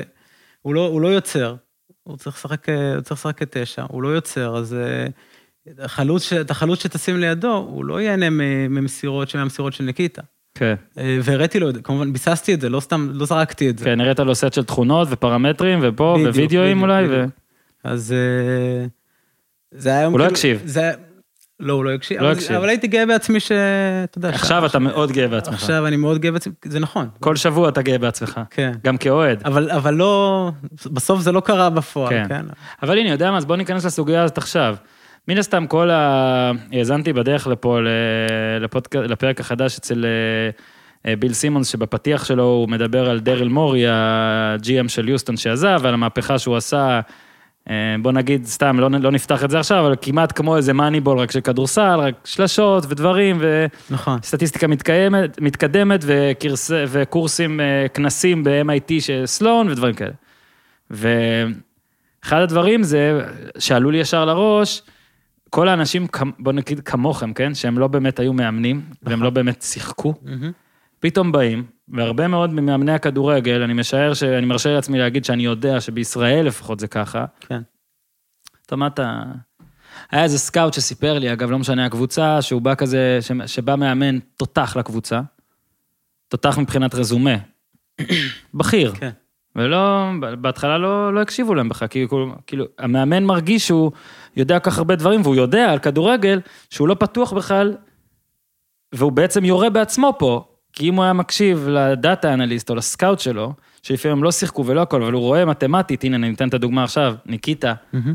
הוא לא, הוא לא יוצר, הוא צריך לשחק, אה, הוא צריך לשחק כתשע, הוא לא יוצר, אז אה, החלוץ, את החלוץ שתשים לידו, הוא לא ייהנה ממסירות, מהמסירות של ניקיטה. כן. אה, והראיתי לו, כמובן, ביססתי את זה, לא סתם, לא זרקתי את זה. כן, הראית לו סט של תכונות ופרמטרים, ופה, בדיוק, ווידאוים בדיוק, אולי, ו... בדיוק. אז אה, זה היה יום הוא לא כאילו- הקשיב. זה לא, הוא לא הקשיב. לא הקשיב. אבל הייתי גאה בעצמי ש... אתה יודע, עכשיו אתה מאוד גאה בעצמך. עכשיו אני מאוד גאה בעצמי, זה נכון. כל שבוע אתה גאה בעצמך. כן. גם כאוהד. אבל, אבל לא, בסוף זה לא קרה בפועל, כן. כן? אבל הנה, יודע מה, אז בוא ניכנס לסוגיה הזאת עכשיו. מן הסתם, כל ה... האזנתי בדרך לפה, לפודק... לפרק החדש אצל אה, אה, ביל סימונס, שבפתיח שלו הוא מדבר על דריל מורי, ה-GM של יוסטון שעזב, ועל המהפכה שהוא עשה, בוא נגיד, סתם, לא, לא נפתח את זה עכשיו, אבל כמעט כמו איזה מאניבול, רק של כדורסל, רק שלשות ודברים, ו... נכון. סטטיסטיקה מתקיימת, מתקדמת וקרס, וקורסים, אה, כנסים ב-MIT של סלון ודברים כאלה. ואחד הדברים זה, שעלו לי ישר לראש, כל האנשים, בוא נגיד כמוכם, כן, שהם לא באמת היו מאמנים, והם לא באמת שיחקו, מהמם. פתאום באים, והרבה מאוד ממאמני הכדורגל, אני משער שאני מרשה לעצמי להגיד שאני יודע שבישראל לפחות זה ככה, כן. אתה מה אתה... היה איזה סקאוט שסיפר לי, אגב, לא משנה הקבוצה, שהוא בא כזה, ש- שבא מאמן תותח לקבוצה, תותח מבחינת רזומה, בכיר, כן. ולא, בהתחלה לא, לא הקשיבו להם בכלל, כאילו, כאילו, המאמן מרגיש שהוא יודע כל כך הרבה דברים, והוא יודע על כדורגל שהוא לא פתוח בכלל, והוא בעצם יורה בעצמו פה, כי אם הוא היה מקשיב לדאטה אנליסט או לסקאוט שלו, שלפעמים הם לא שיחקו ולא הכל, אבל הוא רואה מתמטית, הנה אני אתן את הדוגמה עכשיו, ניקיטה, מהמם.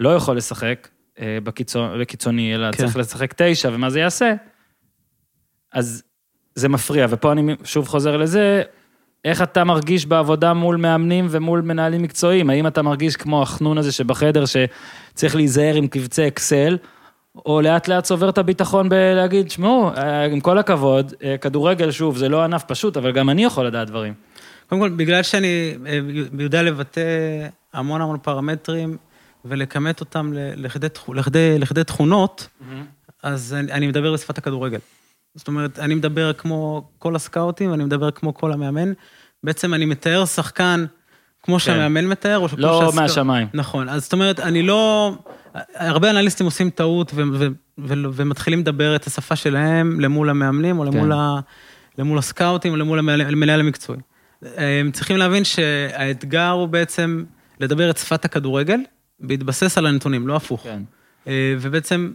לא יכול לשחק אה, בקיצון, בקיצוני, אלא כן. צריך לשחק תשע, ומה זה יעשה? אז זה מפריע, ופה אני שוב חוזר לזה, איך אתה מרגיש בעבודה מול מאמנים ומול מנהלים מקצועיים? האם אתה מרגיש כמו החנון הזה שבחדר שצריך להיזהר עם קבצי אקסל, או לאט לאט צובר את הביטחון בלהגיד, שמעו, אה, עם כל הכבוד, אה, כדורגל, שוב, זה לא ענף פשוט, אבל גם אני יכול לדעת דברים. קודם כל, בגלל שאני אה, יודע לבטא המון המון פרמטרים ולכמת אותם לכדי, לכדי, לכדי תכונות, אז אני, אני מדבר בשפת הכדורגל. זאת אומרת, אני מדבר כמו כל הסקאוטים, ואני מדבר כמו כל המאמן. בעצם אני מתאר שחקן כמו שהמאמן מתאר, או כמו כן. לא שהסקאוט- מהשמיים. נכון, אז זאת אומרת, אני לא... הרבה אנליסטים עושים טעות ו- ו- ו- ומתחילים לדבר את השפה שלהם למול המאמנים, או למול, כן. ה- למול הסקאוטים, או למול המנהל המנהל המקצועי. הם צריכים להבין שהאתגר הוא בעצם לדבר את שפת הכדורגל, בהתבסס על הנתונים, לא הפוך. כן. אה, ובעצם,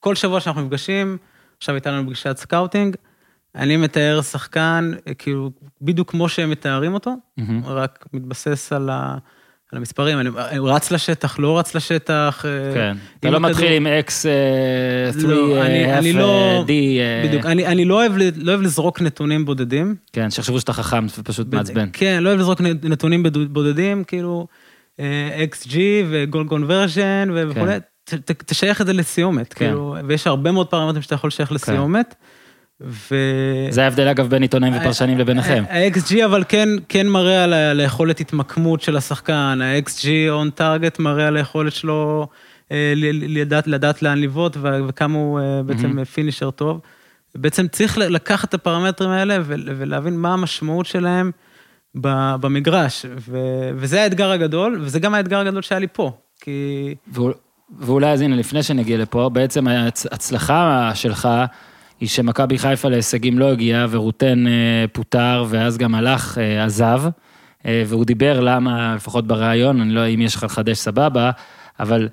כל שבוע שאנחנו נפגשים, עכשיו הייתה לנו פגישת scouting, אני מתאר שחקן, אה, כאילו, בדיוק כמו שהם מתארים אותו, מהמם. רק מתבסס על, ה, על המספרים. אני, הוא רץ לשטח, לא רץ לשטח. אה, כן, אתה לא. מתחיל עם אקס 3, לא, אני, אני לא... D, אה, בדיוק, אני, אני לא, אוהב, לא אוהב לזרוק נתונים בודדים. כן, שיחשבו שאתה חכם ופשוט מעצבן. כן, לא אוהב לזרוק נתונים בודדים, כאילו, אה, XG קונברז'ן וכולי. ת- ת- תשייך את זה לסיומת, כן. כאילו, ויש הרבה מאוד פרמטרים שאתה יכול לשייך לסיומת. ו... זה ההבדל אגב בין עיתונאים ופרשנים לביניכם. ה-XG אבל כן, כן מראה על, היכולת התמקמות של השחקן, ה-XG on target מראה על היכולת שלו אה, לדעת, לדעת לאן לבעוט וכמה הוא אה, בעצם פינישר טוב. בעצם צריך לקחת את הפרמטרים האלה ולהבין מה המשמעות שלהם במגרש, ו- וזה האתגר הגדול, וזה גם האתגר הגדול שהיה לי פה, כי... ואול- ואולי אז הנה, לפני שנגיע לפה, בעצם ההצלחה שלך היא שמכבי חיפה להישגים לא הגיעה, ורוטן אה, פוטר, ואז גם הלך, אה, עזב, אה, והוא דיבר למה, לפחות בריאיון, אני לא יודע אם יש לך לחדש סבבה, אבל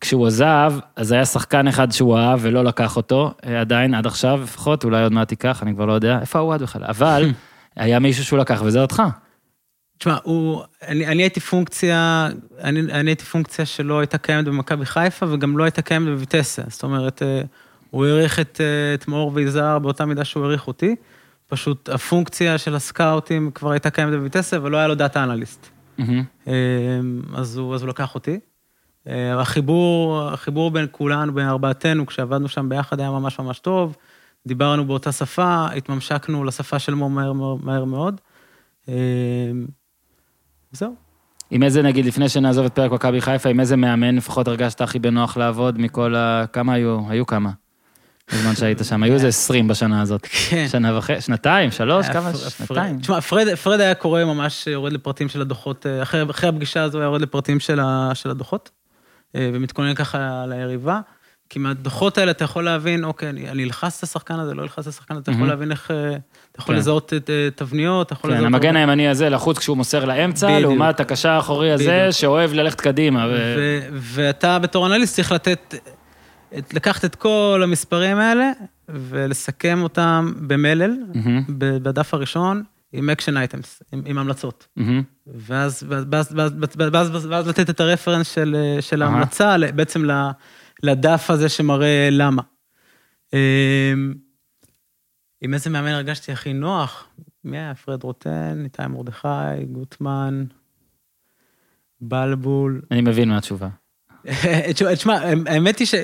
כשהוא עזב, אז היה שחקן אחד שהוא אהב ולא לקח אותו, עדיין, עד עכשיו לפחות, אולי עוד מעט ייקח, אני כבר לא יודע, איפה הוא עד בכלל, אבל היה מישהו שהוא לקח וזה אותך. תשמע, הוא, אני, אני הייתי פונקציה, אני, אני הייתי פונקציה שלא הייתה קיימת במכבי חיפה וגם לא הייתה קיימת בויטסה. זאת אומרת, הוא העריך את, אה, את מאור ויזהר באותה מידה שהוא העריך אותי. פשוט הפונקציה של הסקאוטים כבר הייתה קיימת בויטסה ולא היה לו דאטה אנליסט. אה, אז הוא, אז הוא לקח אותי. אה, החיבור, החיבור בין כולנו, בין ארבעתנו, כשעבדנו שם ביחד היה ממש ממש טוב. דיברנו באותה שפה, התממשקנו לשפה של מו מהר, מהר מאוד. זהו. עם איזה, נגיד, לפני שנעזוב את פרק מכבי חיפה, עם איזה מאמן לפחות הרגשת הכי בנוח לעבוד מכל ה... כמה היו? היו כמה. בזמן שהיית שם, היו איזה 20 בשנה הזאת. כן. שנה וחצי, שנתיים, שלוש, כמה? שנתיים. תשמע, פרד, פרד היה קורא ממש, יורד לפרטים של הדוחות, אה, אחרי, אחרי הפגישה הזו היה יורד לפרטים של, ה, של הדוחות, אה, ומתכונן ככה ליריבה, כי מהדוחות האלה אתה יכול להבין, אוקיי, אני, אני אלחץ את השחקן הזה, לא אלחץ את השחקן הזה, אתה יכול מהמם. להבין איך, אה, אתה יכול כן. לזהות את תבניות, אתה יכול כן, לזהות... המגן הימני הזה לחוץ כשהוא מוסר לאמצע. לעומת הקשר האחורי הזה. שאוהב ללכת קדימה. ואתה בתור אנליסט צריך לתת, את- לקחת את כל המספרים האלה ולסכם אותם במלל, ב- בדף הראשון, עם action items, עם, עם המלצות. מהמם. ואז, ואז, ואז, ואז, ואז, ואז, ואז לתת את ה reference של, אה, של אהה. ההמלצה בעצם לדף הזה שמראה למה. אמ, עם איזה מאמן הרגשתי הכי נוח? מי היה? פרד רוטן, איתי מרדכי, גוטמן, בלבול. אני מבין מה התשובה. תשמע, תשמע, האמת היא ש...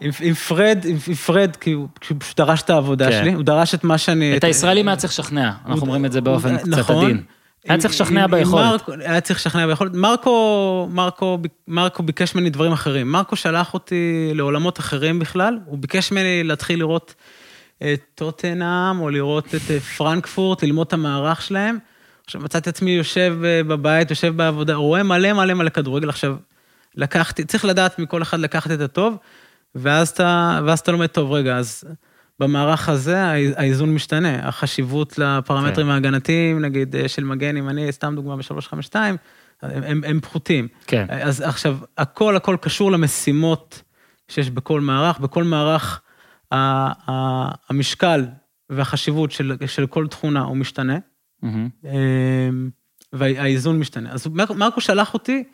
עם, עם פרד, עם, עם פרד, כי הוא כי הוא פשוט דרש את העבודה כן. שלי, הוא דרש את מה שאני... את הישראלים היה צריך לשכנע, אנחנו אומרים את זה באופן קצת נכון. עדין. היה צריך לשכנע ביכולת. מרקו- היה צריך לשכנע ביכולת. מרקו, מרקו, מרקו ביקש ממני דברים אחרים. מרקו שלח אותי לעולמות אחרים בכלל, הוא ביקש ממני להתחיל לראות את טוטנאם, או לראות את אה, פרנקפורט, ללמוד את המערך שלהם. עכשיו מצאתי עצמי יושב אה, בבית, יושב בעבודה, רואה מלא מלא מלא כדורגל. עכשיו, לקחתי, צריך לדעת מכל אחד לקחת את הטוב, ואז אתה, ואז אתה לומד, טוב, רגע, אז במערך הזה האי- האיזון משתנה, החשיבות לפרמטרים כן. ההגנתיים, נגיד אה, של מגן ימני, סתם דוגמה ב-352, הם, הם, הם פחותים. כן. אז עכשיו, הכל הכל קשור למשימות שיש בכל מערך, בכל מערך ה- ה- המשקל והחשיבות של, של כל תכונה הוא משתנה. מהמם. אמ, והאיזון משתנה. אז מר- מרקו שלח אותי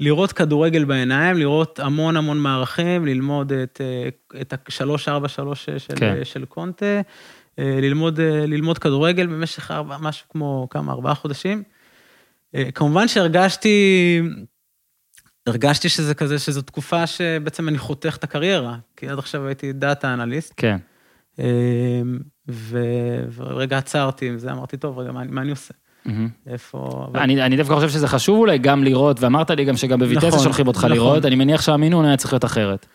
לראות כדורגל בעיניים, לראות המון המון מערכים, ללמוד את, אה, את ה-343 של, כן. של קונטה, אה, ללמוד, אה, ללמוד כדורגל במשך ארבע, משהו כמו כמה, ארבעה חודשים. אה, כמובן שהרגשתי, הרגשתי שזה כזה, שזו תקופה שבעצם אני חותך את הקריירה, כי עד עכשיו הייתי דאטה אנליסט. כן. אמ, ורגע עצרתי עם זה, אמרתי, טוב, רגע, מה, מה אני עושה? איפה... אבל- אני, אני דווקא חושב שזה חשוב אולי גם לראות, ואמרת לי גם שגם בויטסה נכון, שולחים אותך נכון. לראות, אני מניח שהמינון היה צריך להיות אחרת.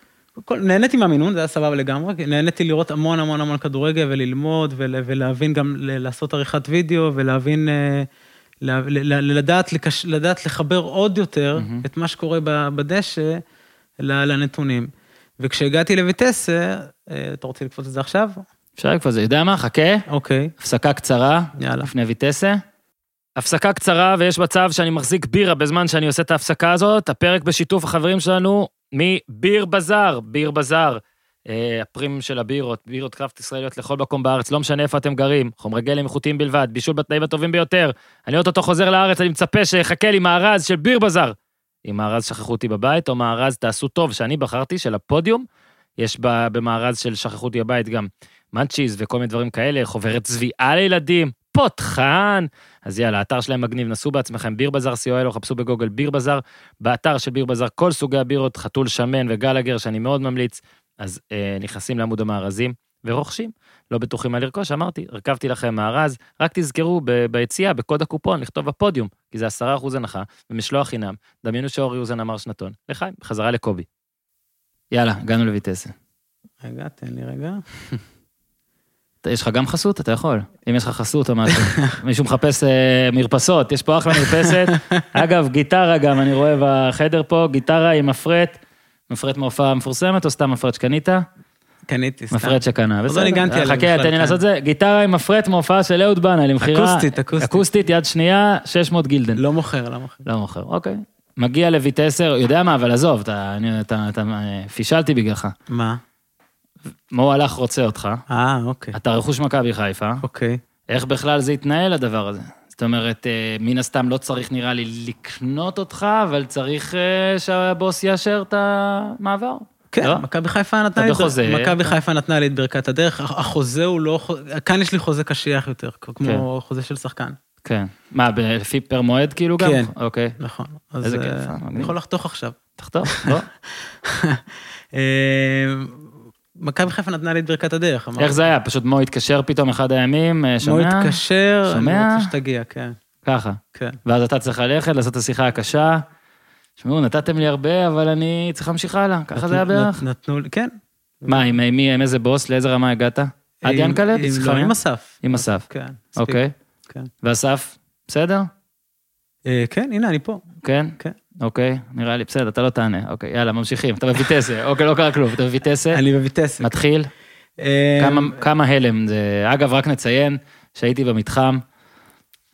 כל- נהניתי מהמינון, זה היה סבבה לגמרי, נהניתי לראות המון המון המון כדורגל וללמוד ול, ולהבין גם, ל- לעשות עריכת וידאו ולהבין, אה, לה- לדעת, לקש, לדעת לחבר עוד יותר מהמם. את מה שקורה בדשא לנתונים. וכשהגעתי לויטסה, אה, אתה רוצה לקפוץ את זה עכשיו? אפשר לקפוץ, יודע מה? חכה, אוקיי, הפסקה קצרה, יאללה. לפני ויטסה. הפסקה קצרה ויש מצב שאני מחזיק בירה בזמן שאני עושה את ההפסקה הזאת. הפרק בשיתוף החברים שלנו מביר בזאר, ביר בזאר. אה, הפרים של הבירות, בירות קראפט ישראליות לכל מקום בארץ, לא משנה איפה אתם גרים, חומרי גלם איכותיים בלבד, בישול בתנאים הטובים ביותר. אני אוטוטו חוזר לארץ, אני מצפה שיחכה לי מארז של ביר בזאר. אם מארז שכחו אותי בבית, או מארז תעשו טוב, שאני בחרתי, של הפודיום. יש במארז של שכחו אותי בבית גם מאנצ'יז וכל מיני דברים כאלה, חוברת צביעה לילדים, פותחן. אז יאללה, האתר שלהם מגניב, נסו בעצמכם, ביר בזאר co.il או חפשו בגוגל ביר בזאר. באתר של ביר בזאר כל סוגי הבירות, חתול שמן וגלגר, שאני מאוד ממליץ. אז אה, נכנסים לעמוד המארזים ורוכשים. לא בטוחים מה לרכוש, אמרתי, הרכבתי לכם מארז, רק תזכרו ביציאה, בקוד הקופון, לכתוב בפודיום, כי זה 10% הנחה, ומשלוח חינם. דמיינו שאורי אוזן אמר שנתון. לחיים, בחזרה לקובי. יאללה, הגענו לויטסה. רגע, תן לי רגע. יש לך גם חסות? אתה יכול. אם יש לך חסות או משהו. מישהו מחפש אה, מרפסות, יש פה אחלה מרפסת. אגב, גיטרה גם, אני רואה בחדר פה, גיטרה עם מפרט. מפרט מהופעה מפורסמת או סתם מפרט שקנית? קניתי, סתם. מפרט שקנה, עוד לא בסדר. ניגנתי עליהם חכה, תן לי כן. לעשות זה. גיטרה עם מפרט מהופעה של אהוד בנה למכירה. אקוסטית, אקוסטית. אקוסטית, יד שנייה, 600 גילדן. לא מוכר, לא מוכר. לא מוכר, אוקיי. מגיע לויטסר, יודע מה, אבל עזוב, אתה, אני- אתה, אתה, אה, פישלתי בגללך. מה? מו הלך רוצה אותך, אה, אוקיי. אתה רכוש מכבי חיפה, אוקיי. איך בכלל זה התנהל הדבר הזה? זאת אומרת, אה, מן הסתם לא צריך נראה לי לקנות אותך, אבל צריך אה, שהבוס יאשר את המעבר. כן, לא? מכבי חיפה נתנה לי את בחוזה. מכבי חיפה נתנה לי את ברכת הדרך, הח- החוזה הוא לא, כאן יש לי חוזה קשיח יותר, כמו חוזה של שחקן. כן. מה, לפי פר מועד כאילו גם? כן. אוקיי. נכון. אז איזה אה, כיף, אה, אני מגניב. יכול לחתוך עכשיו. תחתוך, בוא. אה, מכבי חיפה נתנה לי את ברכת הדרך. איך זה היה? פשוט מו התקשר פתאום אחד הימים, אה, מו שומע? התקשר, אני שומע? רוצה שתגיע, כן. ככה. כן. ואז אתה צריך ללכת, לעשות את השיחה הקשה. תשמעו, נתתם לי הרבה, אבל אני צריך להמשיך הלאה. ככה זה היה בערך. נתנו כן. מה, עם מי, עם איזה בוס? לאיזה רמה הגעת? עד ינקלה? עם-? לא, עם אסף. עם אסף. כן. אוקיי. כן. ואסף, בסדר? אה, כן, הנה, אני פה. כן? כן. אוקיי, נראה לי, בסדר, אתה לא תענה. אוקיי, יאללה, ממשיכים. אתה בוויטסה. אוקיי, לא קרה כלום, אתה בוויטסה. אני בויטסק. מתחיל. אה, כמה הלם זה. אגב, רק נציין שהייתי במתחם.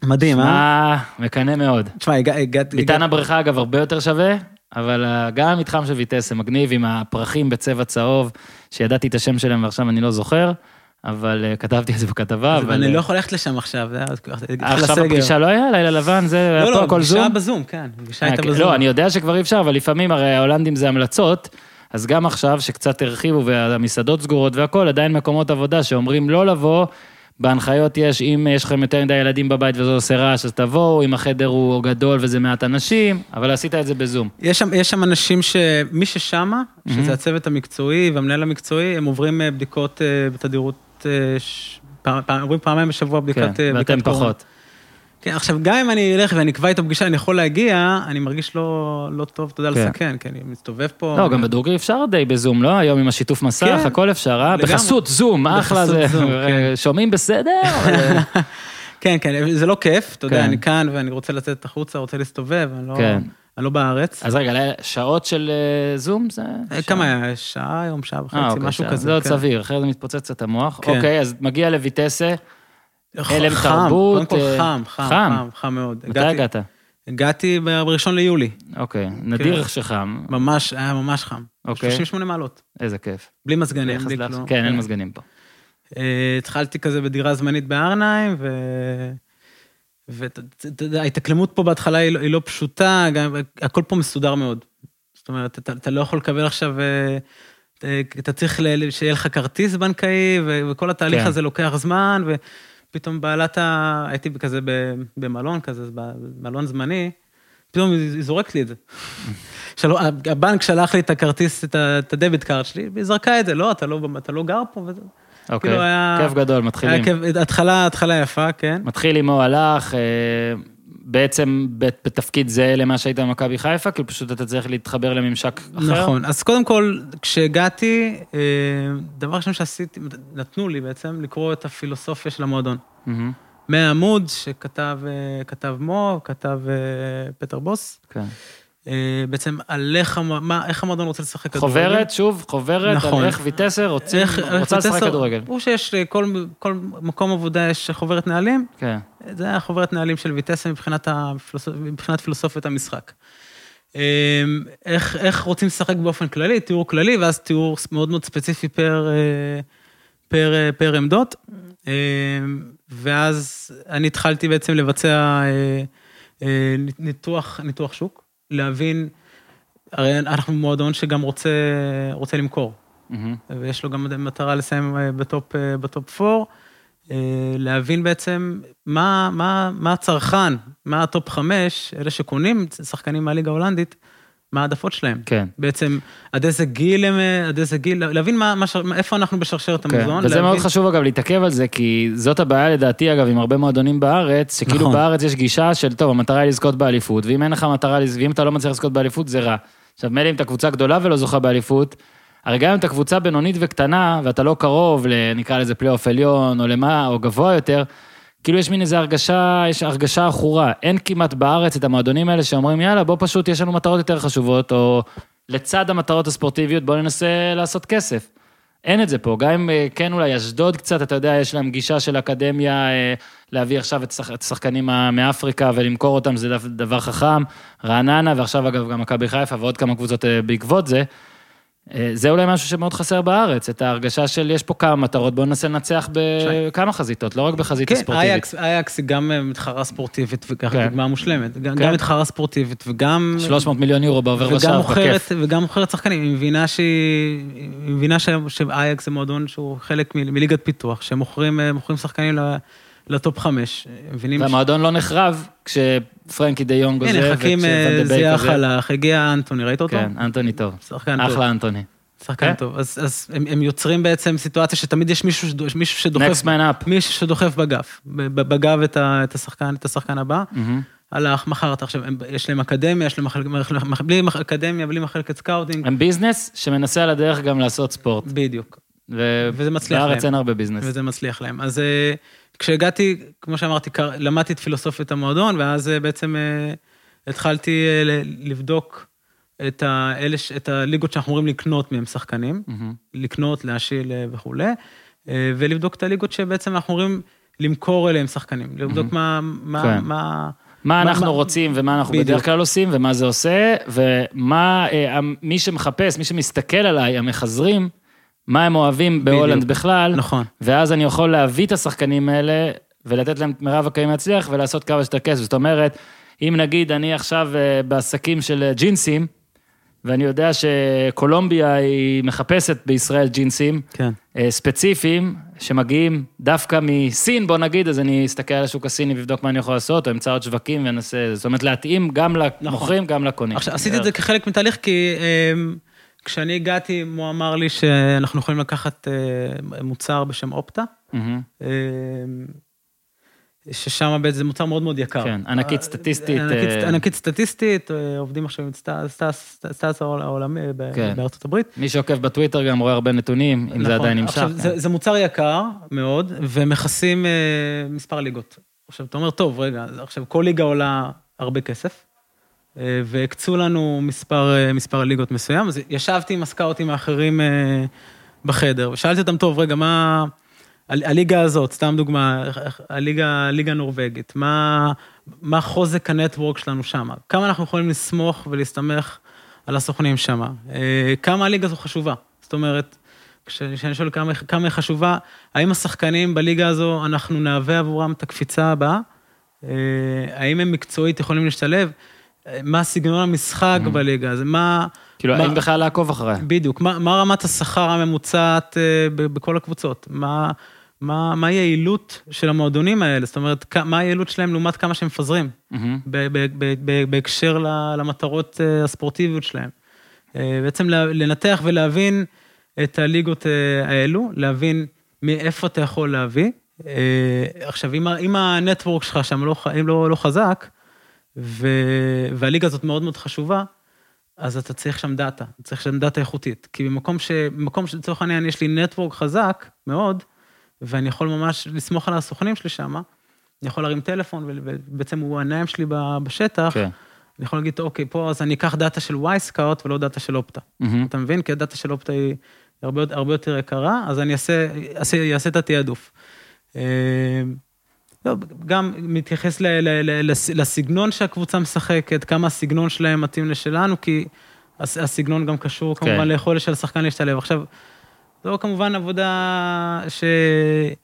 מדהים, אה? מקנא מאוד. תשמע, הגע- הגעתי... ביתן הבריכה, אגב, הרבה יותר שווה, אבל אה, גם המתחם של ויטסה מגניב עם הפרחים בצבע צהוב, שידעתי את השם שלהם ועכשיו אני לא זוכר, אבל אה, כתבתי את זה בכתבה, אבל... אני אה, לא יכול ללכת לשם עכשיו, זה היה עכשיו. הפגישה לא היה? לילה לבן, זה היה לא, פה לא, הכל פגישה זום? בזום, כן. פגישה הייתה כן, בזום. לא, אני יודע שכבר אי אפשר, אבל לפעמים הרי ההולנדים זה המלצות, אז גם עכשיו, שקצת הרחיבו והמסעדות סגורות והכול, עדיין מקומות עבודה שאומרים לא לבוא, בהנחיות יש, אם יש לכם יותר מדי ילדים בבית וזה עושה רעש, אז תבואו, אם החדר הוא גדול וזה מעט אנשים, אבל עשית את זה בזום. יש שם, יש שם אנשים ש... מי ששמה, שזה הצוות המקצועי והמנהל המקצועי, הם עוברים אה, בדיקות אה, בתדירות, אה, ש... פעם, פעם, עוברים פעמיים בשבוע בדיקת, כן, ואתם בדיקת קורונה. פחות. כן, עכשיו, גם אם אני אלך ואני אקבע איתו פגישה, אני יכול להגיע, אני מרגיש לא, לא טוב, אתה יודע, כן. לסכן, כי אני מסתובב פה. לא, גם בדוגרי אפשר די בזום, לא? היום עם השיתוף מסך, כן. הכל אפשר, אה? לגמרי. בחסות זום, אחלה בחסות זה. זום, כן. שומעים בסדר? כן, כן, זה לא כיף, אתה יודע, כן. אני כאן ואני רוצה לצאת החוצה, רוצה להסתובב, אני לא, כן. אני לא בארץ. אז רגע, שעות של אה, זום זה? אה, כמה היה? שעה היום, שעה וחצי, אה, אוקיי, משהו שעה. כזה. זה עוד כן. סביר, אחרי זה מתפוצץ קצת המוח. כן. אוקיי, אז מגיע לויטסה, הלם תרבות, קודם כל אה, חם, חם, חם. חם, מאוד. מתי הגעת? הגעתי ב-1 ליולי, אוקיי, נדיר כן. איך שחם, ממש, היה ממש חם. אוקיי. 38 מעלות, איזה כיף. בלי מזגנים, בלי כלום. כן, אין מזגנים פה. אה, התחלתי כזה בדירה זמנית בארנהיים, ו... ואתה יודע, ההתאקלמות פה בהתחלה היא לא, היא לא פשוטה, גם, הכל פה מסודר מאוד. זאת אומרת, אתה, אתה לא יכול לקבל עכשיו, אה, אתה צריך שיהיה לך כרטיס בנקאי, ו- וכל התהליך כן. הזה לוקח זמן, ופתאום בעלת ה... הייתי כזה במלון כזה, במלון זמני, פתאום היא זורקת לי את זה. של... הבנק שלח לי את הכרטיס, את ה debit card שלי, והיא זרקה את זה, לא, אתה לא, אתה לא גר פה, וזה. אוקיי, כאילו היה- כיף גדול, מתחילים. היה כיף, התחלה, התחלה יפה, כן. מתחיל עם מו הלך, אה, בעצם בתפקיד זהה למה שהיית במכבי חיפה, כאילו פשוט אתה צריך להתחבר לממשק אחר. נכון. אז קודם כל, כשהגעתי, אה, דבר ראשון שעשיתי, נתנו לי בעצם לקרוא את הפילוסופיה של המועדון. מהעמוד שכתב אה, כתב מו, כתב אה, פטר בוס, כן. בעצם על איך, מה, איך המועדון רוצה לשחק כדורגל. חוברת, שוב, חוברת, נכון. על איך ויטסר רוצים, איך- איך רוצה לשחק בטסו- כדורגל. הוא שיש לכל כל מקום עבודה יש חוברת נהלים, כן, זה היה חוברת נהלים של ויטסה מבחינת, הפילוסופ... מבחינת פילוסופיות המשחק. אמ, איך, איך רוצים לשחק באופן כללי, תיאור כללי, ואז תיאור מאוד מאוד ספציפי פר, אה, פר, אה, פר עמדות. ואז אני התחלתי בעצם לבצע אה, אה, ניתוח, ניתוח שוק, להבין, הרי אנחנו מועדון שגם רוצה, רוצה למכור. מהמם, ויש לו גם מטרה לסיים אה, ב top, אה, ב top 4, להבין בעצם מה, מה, מה הצרכן, מה ה top 5, אלה שקונים שחקנים מהליגה ההולנדית, מה העדפות שלהם. כן. בעצם עד איזה גיל הם, עד איזה גיל, להבין מה, מה, איפה אנחנו בשרשרת כן, המזון. וזה להבין- מאוד חשוב אגב להתעכב על זה, כי זאת הבעיה לדעתי אגב עם הרבה מועדונים בארץ, שכאילו נכון. בארץ יש גישה של טוב, המטרה היא לזכות באליפות, ואם אין לך מטרה, ואם אתה לא מצליח לזכות באליפות זה רע. עכשיו מילא אם אתה קבוצה גדולה ולא זוכה באליפות, הרי גם אם אתה קבוצה בינונית וקטנה, ואתה לא קרוב. נקרא לזה פלייאוף עליון, או למה, או גבוה יותר, כאילו יש מין איזה הרגשה, יש הרגשה עכורה. אין כמעט בארץ את המועדונים האלה שאומרים, יאללה, בוא פשוט, יש לנו מטרות יותר חשובות, או לצד המטרות הספורטיביות, בוא ננסה לעשות כסף. אין את זה פה, גם אם אה, כן אולי אשדוד קצת, אתה יודע, יש להם גישה של אקדמיה אה, להביא עכשיו את שח- את השחקנים מאפריקה ולמכור אותם, זה דבר חכם. רעננה, ועכשיו אגב גם מכבי חיפה ועוד כמה קבוצות אה, בעקבות זה. אה, זה אולי משהו שמאוד חסר בארץ, את ההרגשה של יש פה כמה מטרות, בואו ננסה לנצח בכמה חזיתות, לא רק בחזית כן, הספורטיבית. אייקס, אייקס היא גם אה, מתחרה ספורטיבית, וככה כן. דוגמה מושלמת. גם כן. גם מתחרה ספורטיבית, וגם... 300 מיליון יורו בעובר ושב, בכיף. וגם מוכרת שחקנים, היא מבינה שהיא, היא מבינה שאייקס זה מועדון שהוא חלק מליגת פיתוח, שמוכרים אה, שחקנים ל- ל top חמש, מבינים? והמועדון לא נחרב כשפרנקי דה יונג עוזב, הנה, חכים זייח וכשוואן דה ביק. הלך, הגיע אנטוני, ראית אותו? כן, אנטוני טוב. שחקן טוב. אחלה אנטוני. שחקן כן? טוב. אז, אז הם, הם יוצרים בעצם סיטואציה שתמיד יש מישהו, שדו- מישהו שדוחף, Next man up. מישהו שדוחף בגף, ב- ב- בגב את, ה, את, השחקן, את השחקן הבא. מהמם. הלך, מכרת. עכשיו, הם, יש להם אקדמיה, יש להם מחלק, מחלק, בלי אקדמיה, בלי מחלקת scouting. הם business שמנסה על הדרך גם לעשות ספורט. בדיוק. וזה מצליח להם. אין הרבה ביזנס. וזה מצליח להם. אז אה, כשהגעתי, כמו שאמרתי, למדתי את פילוסופיית המועדון, ואז אה, בעצם אה, התחלתי אה, לבדוק את, ה, אלה, ש- את הליגות שאנחנו אמורים לקנות מהם שחקנים, מהמם. לקנות, להשיל וכולי, ולבדוק את הליגות שבעצם אנחנו אמורים למכור אליהם שחקנים, לבדוק מה... מה, כן. מה מה מה- אנחנו מה- רוצים ומה אנחנו בדיוק. בדרך כלל עושים ומה זה עושה, ומה אה, מי שמחפש, מי שמסתכל עליי, המחזרים, מה הם אוהבים בהולנד. בכלל, נכון. ואז אני יכול להביא את השחקנים האלה ולתת להם את מירב הקיים להצליח ולעשות כמה שיותר כסף. זאת אומרת, אם נגיד אני עכשיו אה, בעסקים של אה, ג'ינסים, ואני יודע שקולומביה היא מחפשת בישראל ג'ינסים כן. אה, ספציפיים שמגיעים דווקא מסין, בוא נגיד, אז אני אסתכל על השוק הסיני ואבדוק מה אני יכול לעשות, או אמצא עוד שווקים ואנסה, זאת אומרת להתאים גם למוכרים, גם לקונים. עכשיו, עשיתי את זה כחלק מתהליך, כי כשאני הגעתי, הוא אמר לי שאנחנו יכולים לקחת אה, מוצר בשם אופטה. אמ, ששם בעצם זה מוצר מאוד מאוד יקר. כן, ענקית סטטיסטית, ענקית, אה, סטטיסטית, אה, עובדים עכשיו עם סטאס- העולמי כן. בארצות הברית. מי שעוקב בטוויטר גם רואה הרבה נתונים, אם זה נכון. עדיין נמשך. עכשיו, כן. זה, מוצר יקר מאוד, ומכסים אה, מספר ליגות. עכשיו, אתה אומר, טוב, רגע, עכשיו כל ליגה עולה הרבה כסף, אה, והקצו לנו מספר, אה, מספר ליגות מסוים, אז ישבתי עם הסקאוטים האחרים אה, בחדר, ושאלתי אותם, טוב, רגע, מה... הליגה הזאת, סתם דוגמה, הליגה, הליגה הנורבגית, מה, מה חוזק הנטוורק שלנו שם? כמה אנחנו יכולים לסמוך ולהסתמך על הסוכנים שם? אה, כמה הליגה הזו חשובה? זאת אומרת, כש- כשאני שואל כמה, כמה היא חשובה, האם השחקנים בליגה הזו, אנחנו נהווה עבורם את הקפיצה הבאה? אה, האם הם מקצועית יכולים להשתלב? מה סגנון המשחק בליגה? זה מה... כאילו, מה- האם בכלל לעקוב אחריה? בדיוק, מה, מה רמת השכר הממוצעת אה, בכל הקבוצות? מה, מה, מה היעילות של המועדונים האלה? זאת אומרת, מה היעילות שלהם לעומת כמה שהם מפזרים, ב- בהקשר למטרות אה, הספורטיביות שלהם. אה, בעצם לנתח ולהבין את הליגות האלו, להבין מאיפה אתה יכול להביא. עכשיו, אם, ה network שלך שם לא, לא, לא חזק, ו, והליגה הזאת מאוד מאוד חשובה, אז אתה צריך שם data, צריך שם data איכותית. כי במקום ש... במקום שלצורך העניין יש לי network חזק מאוד, ואני יכול ממש לסמוך על הסוכנים שלי שם, אני יכול להרים טלפון, ובעצם הוא העיניים שלי בשטח, כן. אני יכול להגיד, אוקיי, פה אז אני אקח data של Wyscout ולא data של Opta. מהמם. אתה מבין? כי ה data של Opta היא הרבה, הרבה יותר יקרה, אז אני אעשה, אעשה, אעשה את התעדוף. לא, גם מתייחס ל, ל, ל, לס- לסגנון שהקבוצה משחקת, כמה הסגנון שלהם מתאים לשלנו, כי הס- הסגנון גם קשור כן. כמובן ליכולת של השחקן להשתלב. עכשיו, זו כמובן עבודה שהיא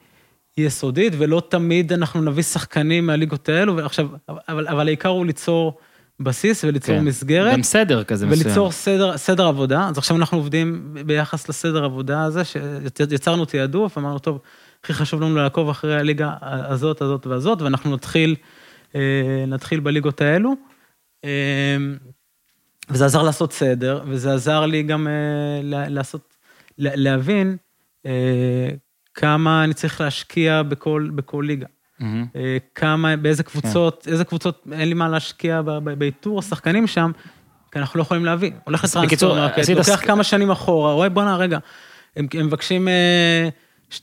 יסודית, ולא תמיד אנחנו נביא שחקנים מהליגות האלו, ועכשיו, אבל, אבל העיקר הוא ליצור בסיס וליצור כן. מסגרת. גם סדר כזה מסוים. וליצור סדר, סדר עבודה, אז עכשיו אנחנו עובדים ביחס לסדר עבודה הזה, שיצרנו תעדוף, אמרנו, טוב, הכי חשוב לנו לעקוב אחרי הליגה הזאת, הזאת והזאת, ואנחנו נתחיל, אה, נתחיל בליגות האלו. אה, וזה עזר לעשות סדר, וזה עזר לי גם אה, לעשות, להבין כמה אני צריך להשקיע בכל, בכל ליגה. אה, כמה, באיזה קבוצות, איזה קבוצות, אין לי מה להשקיע באיתור השחקנים שם, כי אנחנו לא יכולים להביא. הולך עשית לוקח כמה שנים אחורה, רואה, בואנה, רגע, הם, הם מבקשים 2.5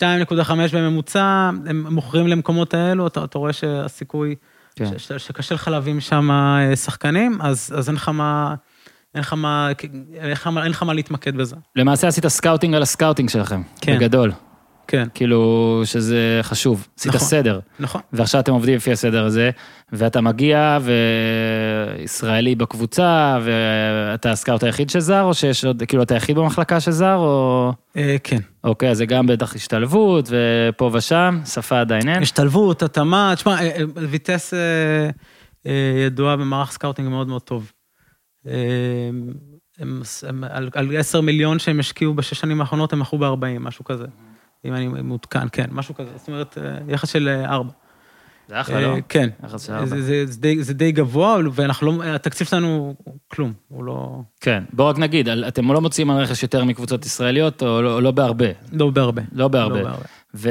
בממוצע, הם מוכרים למקומות האלו, אתה, אתה רואה שהסיכוי, כן. ש, ש, שקשה לך להביא משם אה, שחקנים, אז, אז. אין לך מה, אין לך מה, אין לך מה להתמקד בזה. למעשה עשית scouting על ה scouting שלכם. כן. בגדול. כן, כאילו, שזה חשוב. עשית נכון. סדר. נכון. ועכשיו אתם עובדים לפי הסדר הזה, ואתה מגיע וישראלי בקבוצה, ואתה ה scout היחיד שזר, או שיש עוד, כאילו, אתה היחיד במחלקה שזר, או... אה, כן. אוקיי, אז זה גם בטח השתלבות, ופה ושם, שפה עדיין אין. השתלבות, התאמה, תשמע, אה, אה, ויטסה, אה, אה, ידועה במערך scouting מאוד מאוד טוב. אה, הם, הם, על, על 10 מיליון שהם השקיעו בשש שנים האחרונות, הם מכרו ב-40, משהו כזה. אם אני מעודכן, כן, משהו כזה. זאת אומרת, אה, יחס של 4. זה אחלה, לא? אה, כן. יחס של ארבע. זה- זה- זה די- זה די גבוה, ואנחנו לא, התקציב שלנו הוא כלום, הוא לא, כן, בוא רק נגיד, אתם לא מוציאים על רכש יותר מקבוצות ישראליות, או לא, לא בהרבה. לא בהרבה. לא בהרבה. לא בהרבה. ו...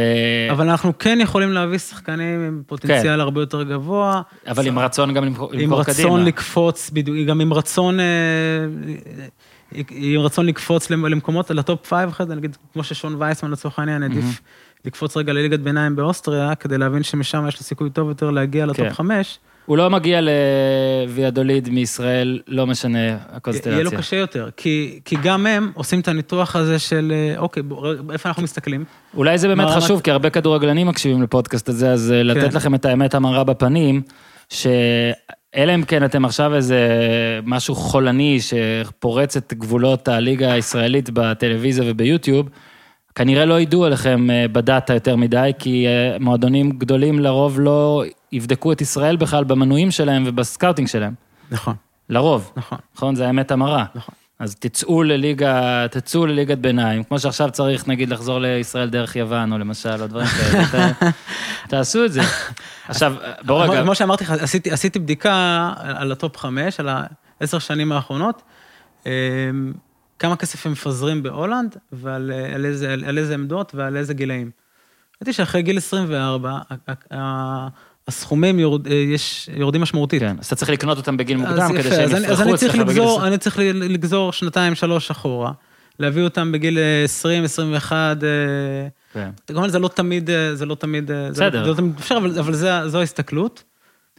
אבל אנחנו כן יכולים להביא שחקנים עם פוטנציאל הרבה יותר גבוה, אבל עם רצון גם למכור, עם קדימה. רצון לקפוץ, בדיוק, גם עם רצון, אה, עם רצון לקפוץ למ- למקומות, ל top five אחרי זה, נגיד, כמו ששון וייסמן לצורך העניין, העדיף לקפוץ רגע לליגת ביניים באוסטריה, כדי להבין שמשם יש לו סיכוי טוב יותר להגיע לטופ כן. חמש, הוא לא מגיע לוויאדוליד מישראל, לא משנה הקונסטלציה. יהיה לו קשה יותר, כי, כי גם הם עושים את הניתוח הזה של, אה, אוקיי, איפה אנחנו מסתכלים? אולי זה באמת חשוב, כי הרבה כדורגלנים מקשיבים לפודקאסט הזה, אז אה, לתת כן. לכם את האמת המרה בפנים, שאלא אם כן אתם עכשיו איזה משהו חולני שפורץ את גבולות הליגה הישראלית בטלוויזיה וביוטיוב, כנראה לא ידעו עליכם אה, ב data יותר מדי, כי אה, מועדונים גדולים לרוב לא יבדקו את ישראל בכלל במנויים שלהם וב scouting שלהם. נכון, לרוב, נכון, נכון? זה האמת המרה. נכון. אז תצאו לליגה, תצאו לליגת ביניים, כמו שעכשיו צריך נגיד לחזור לישראל דרך יוון, או למשל, או דברים כאלה, תעשו את זה. עכשיו, בוא רגע, כמו שאמרתי לך, עשיתי, עשיתי בדיקה על ה top חמש, על העשר שנים האחרונות, אמ, כמה כסף הם מפזרים בהולנד, ועל אה, על איזה, על איזה עמדות ועל איזה גילאים. ראיתי שאחרי גיל 24, ה- ה- ה- הסכומים יורד, אה, יש, יורדים משמעותית. כן, אז אתה צריך לקנות אותם בגיל אז מוקדם, כדי שהם אז אני- אז יפרחו אני צריך אצלך בגיל... לגזור. אני צריך לגזור שנתיים, שלוש אחורה, להביא אותם בגיל אה, 20, 21, אה, כן. כמובן זה לא תמיד, אה, זה לא תמיד, אה, לא- בסדר. זה לא תמיד אפשר, אבל, אבל זה, זו ההסתכלות.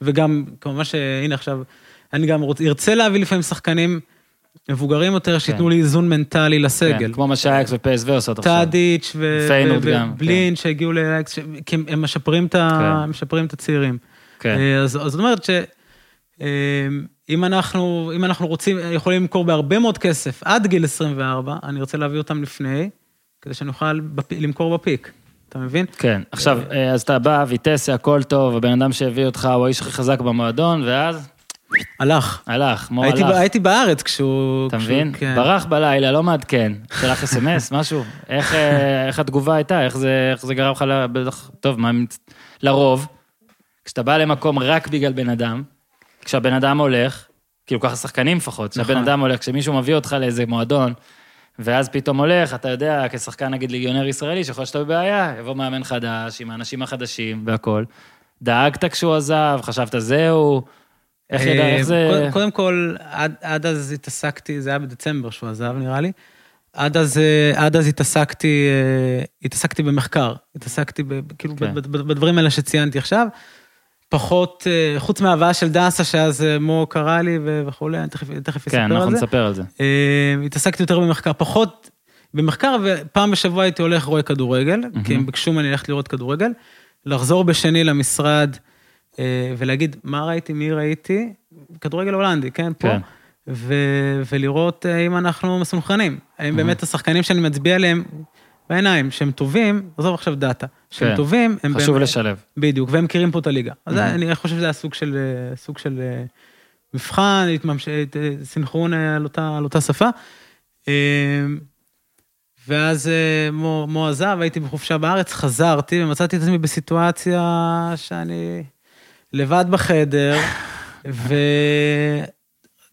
וגם, כמובן שהנה עכשיו, אני גם רוצ, ארצה להביא לפעמים שחקנים מבוגרים יותר, שייתנו לי איזון מנטלי לסגל. כן, כמו מה שאייקס ופסו עושות עכשיו. טאדיץ' ובלין שהגיעו לאקס, כי הם- משפרים את כן. משפרים את הצעירים. כן. אה, אז זאת אומרת שאם אנחנו, אם אנחנו רוצים, יכולים למכור בהרבה מאוד כסף עד גיל 24, אני רוצה להביא אותם לפני, כדי שאני אוכל בפ- למכור בפיק. אתה מבין? כן, עכשיו, אה, אז אתה בא, ויטסה, הכל טוב, הבן אדם שהביא אותך הוא האיש הכי חזק במועדון, ואז הלך. הלך, מו הייתי, ב- הלך. הייתי בארץ כשהוא... אתה מבין? כן. ברח בלילה, לא מעדכן. שלח אס.אם.אס, משהו. איך, אה, איך התגובה הייתה? איך זה, איך זה גרם לך ל... טוב, מה... לרוב, כשאתה בא למקום רק בגלל בן אדם, כשהבן אדם הולך, כאילו ככה שחקנים לפחות, כשהבן נכון. אדם הולך, כשמישהו מביא אותך לאיזה מועדון, ואז פתאום הולך, אתה יודע, כשחקן נגיד ליגיונר ישראלי, שיכול להיות שאתה בבעיה, יבוא מאמן חדש, עם האנשים החדשים והכול. דאגת כשהוא עזב, חשבת זהו, איך ידע, אה, איך זה... קודם- כל, עד, עד אז התעסקתי, זה היה בדצמבר שהוא עזב, נראה לי. עד אז, אה, עד אז התעסקתי, אה, התעסקתי במחקר. התעסקתי ב, כאילו כן. בדברים האלה שציינתי עכשיו. פחות, אה, חוץ מההבאה של דסה, שאז אה, מו קרא לי וכולי, אני תכף, תכף אספר כן, על אנחנו זה. נספר על זה. אה, התעסקתי יותר במחקר, פחות במחקר, ופעם בשבוע הייתי הולך רואה כדורגל, כי הם ביקשו ממני ללכת לראות כדורגל, לחזור בשני למשרד אה, ולהגיד מה ראיתי, מי ראיתי, כדורגל הולנדי, כן, פה, כן. ו- ולראות אה, אם אנחנו מסונכרנים, האם באמת השחקנים שאני מצביע עליהם בעיניים, שהם טובים, עזוב עכשיו דאטה, שהם כן. טובים, הם חשוב באמת- לשלב. בדיוק, והם מכירים פה את הליגה. אז Mhm. אני חושב שזה היה סוג של, אה, סוג של אה, מבחן, התממש- אה, סינכרון אה, על אותה, על אותה שפה. אה, ואז אה, מו, מו עזב, הייתי בחופשה בארץ, חזרתי ומצאתי את עצמי בסיטואציה שאני לבד בחדר,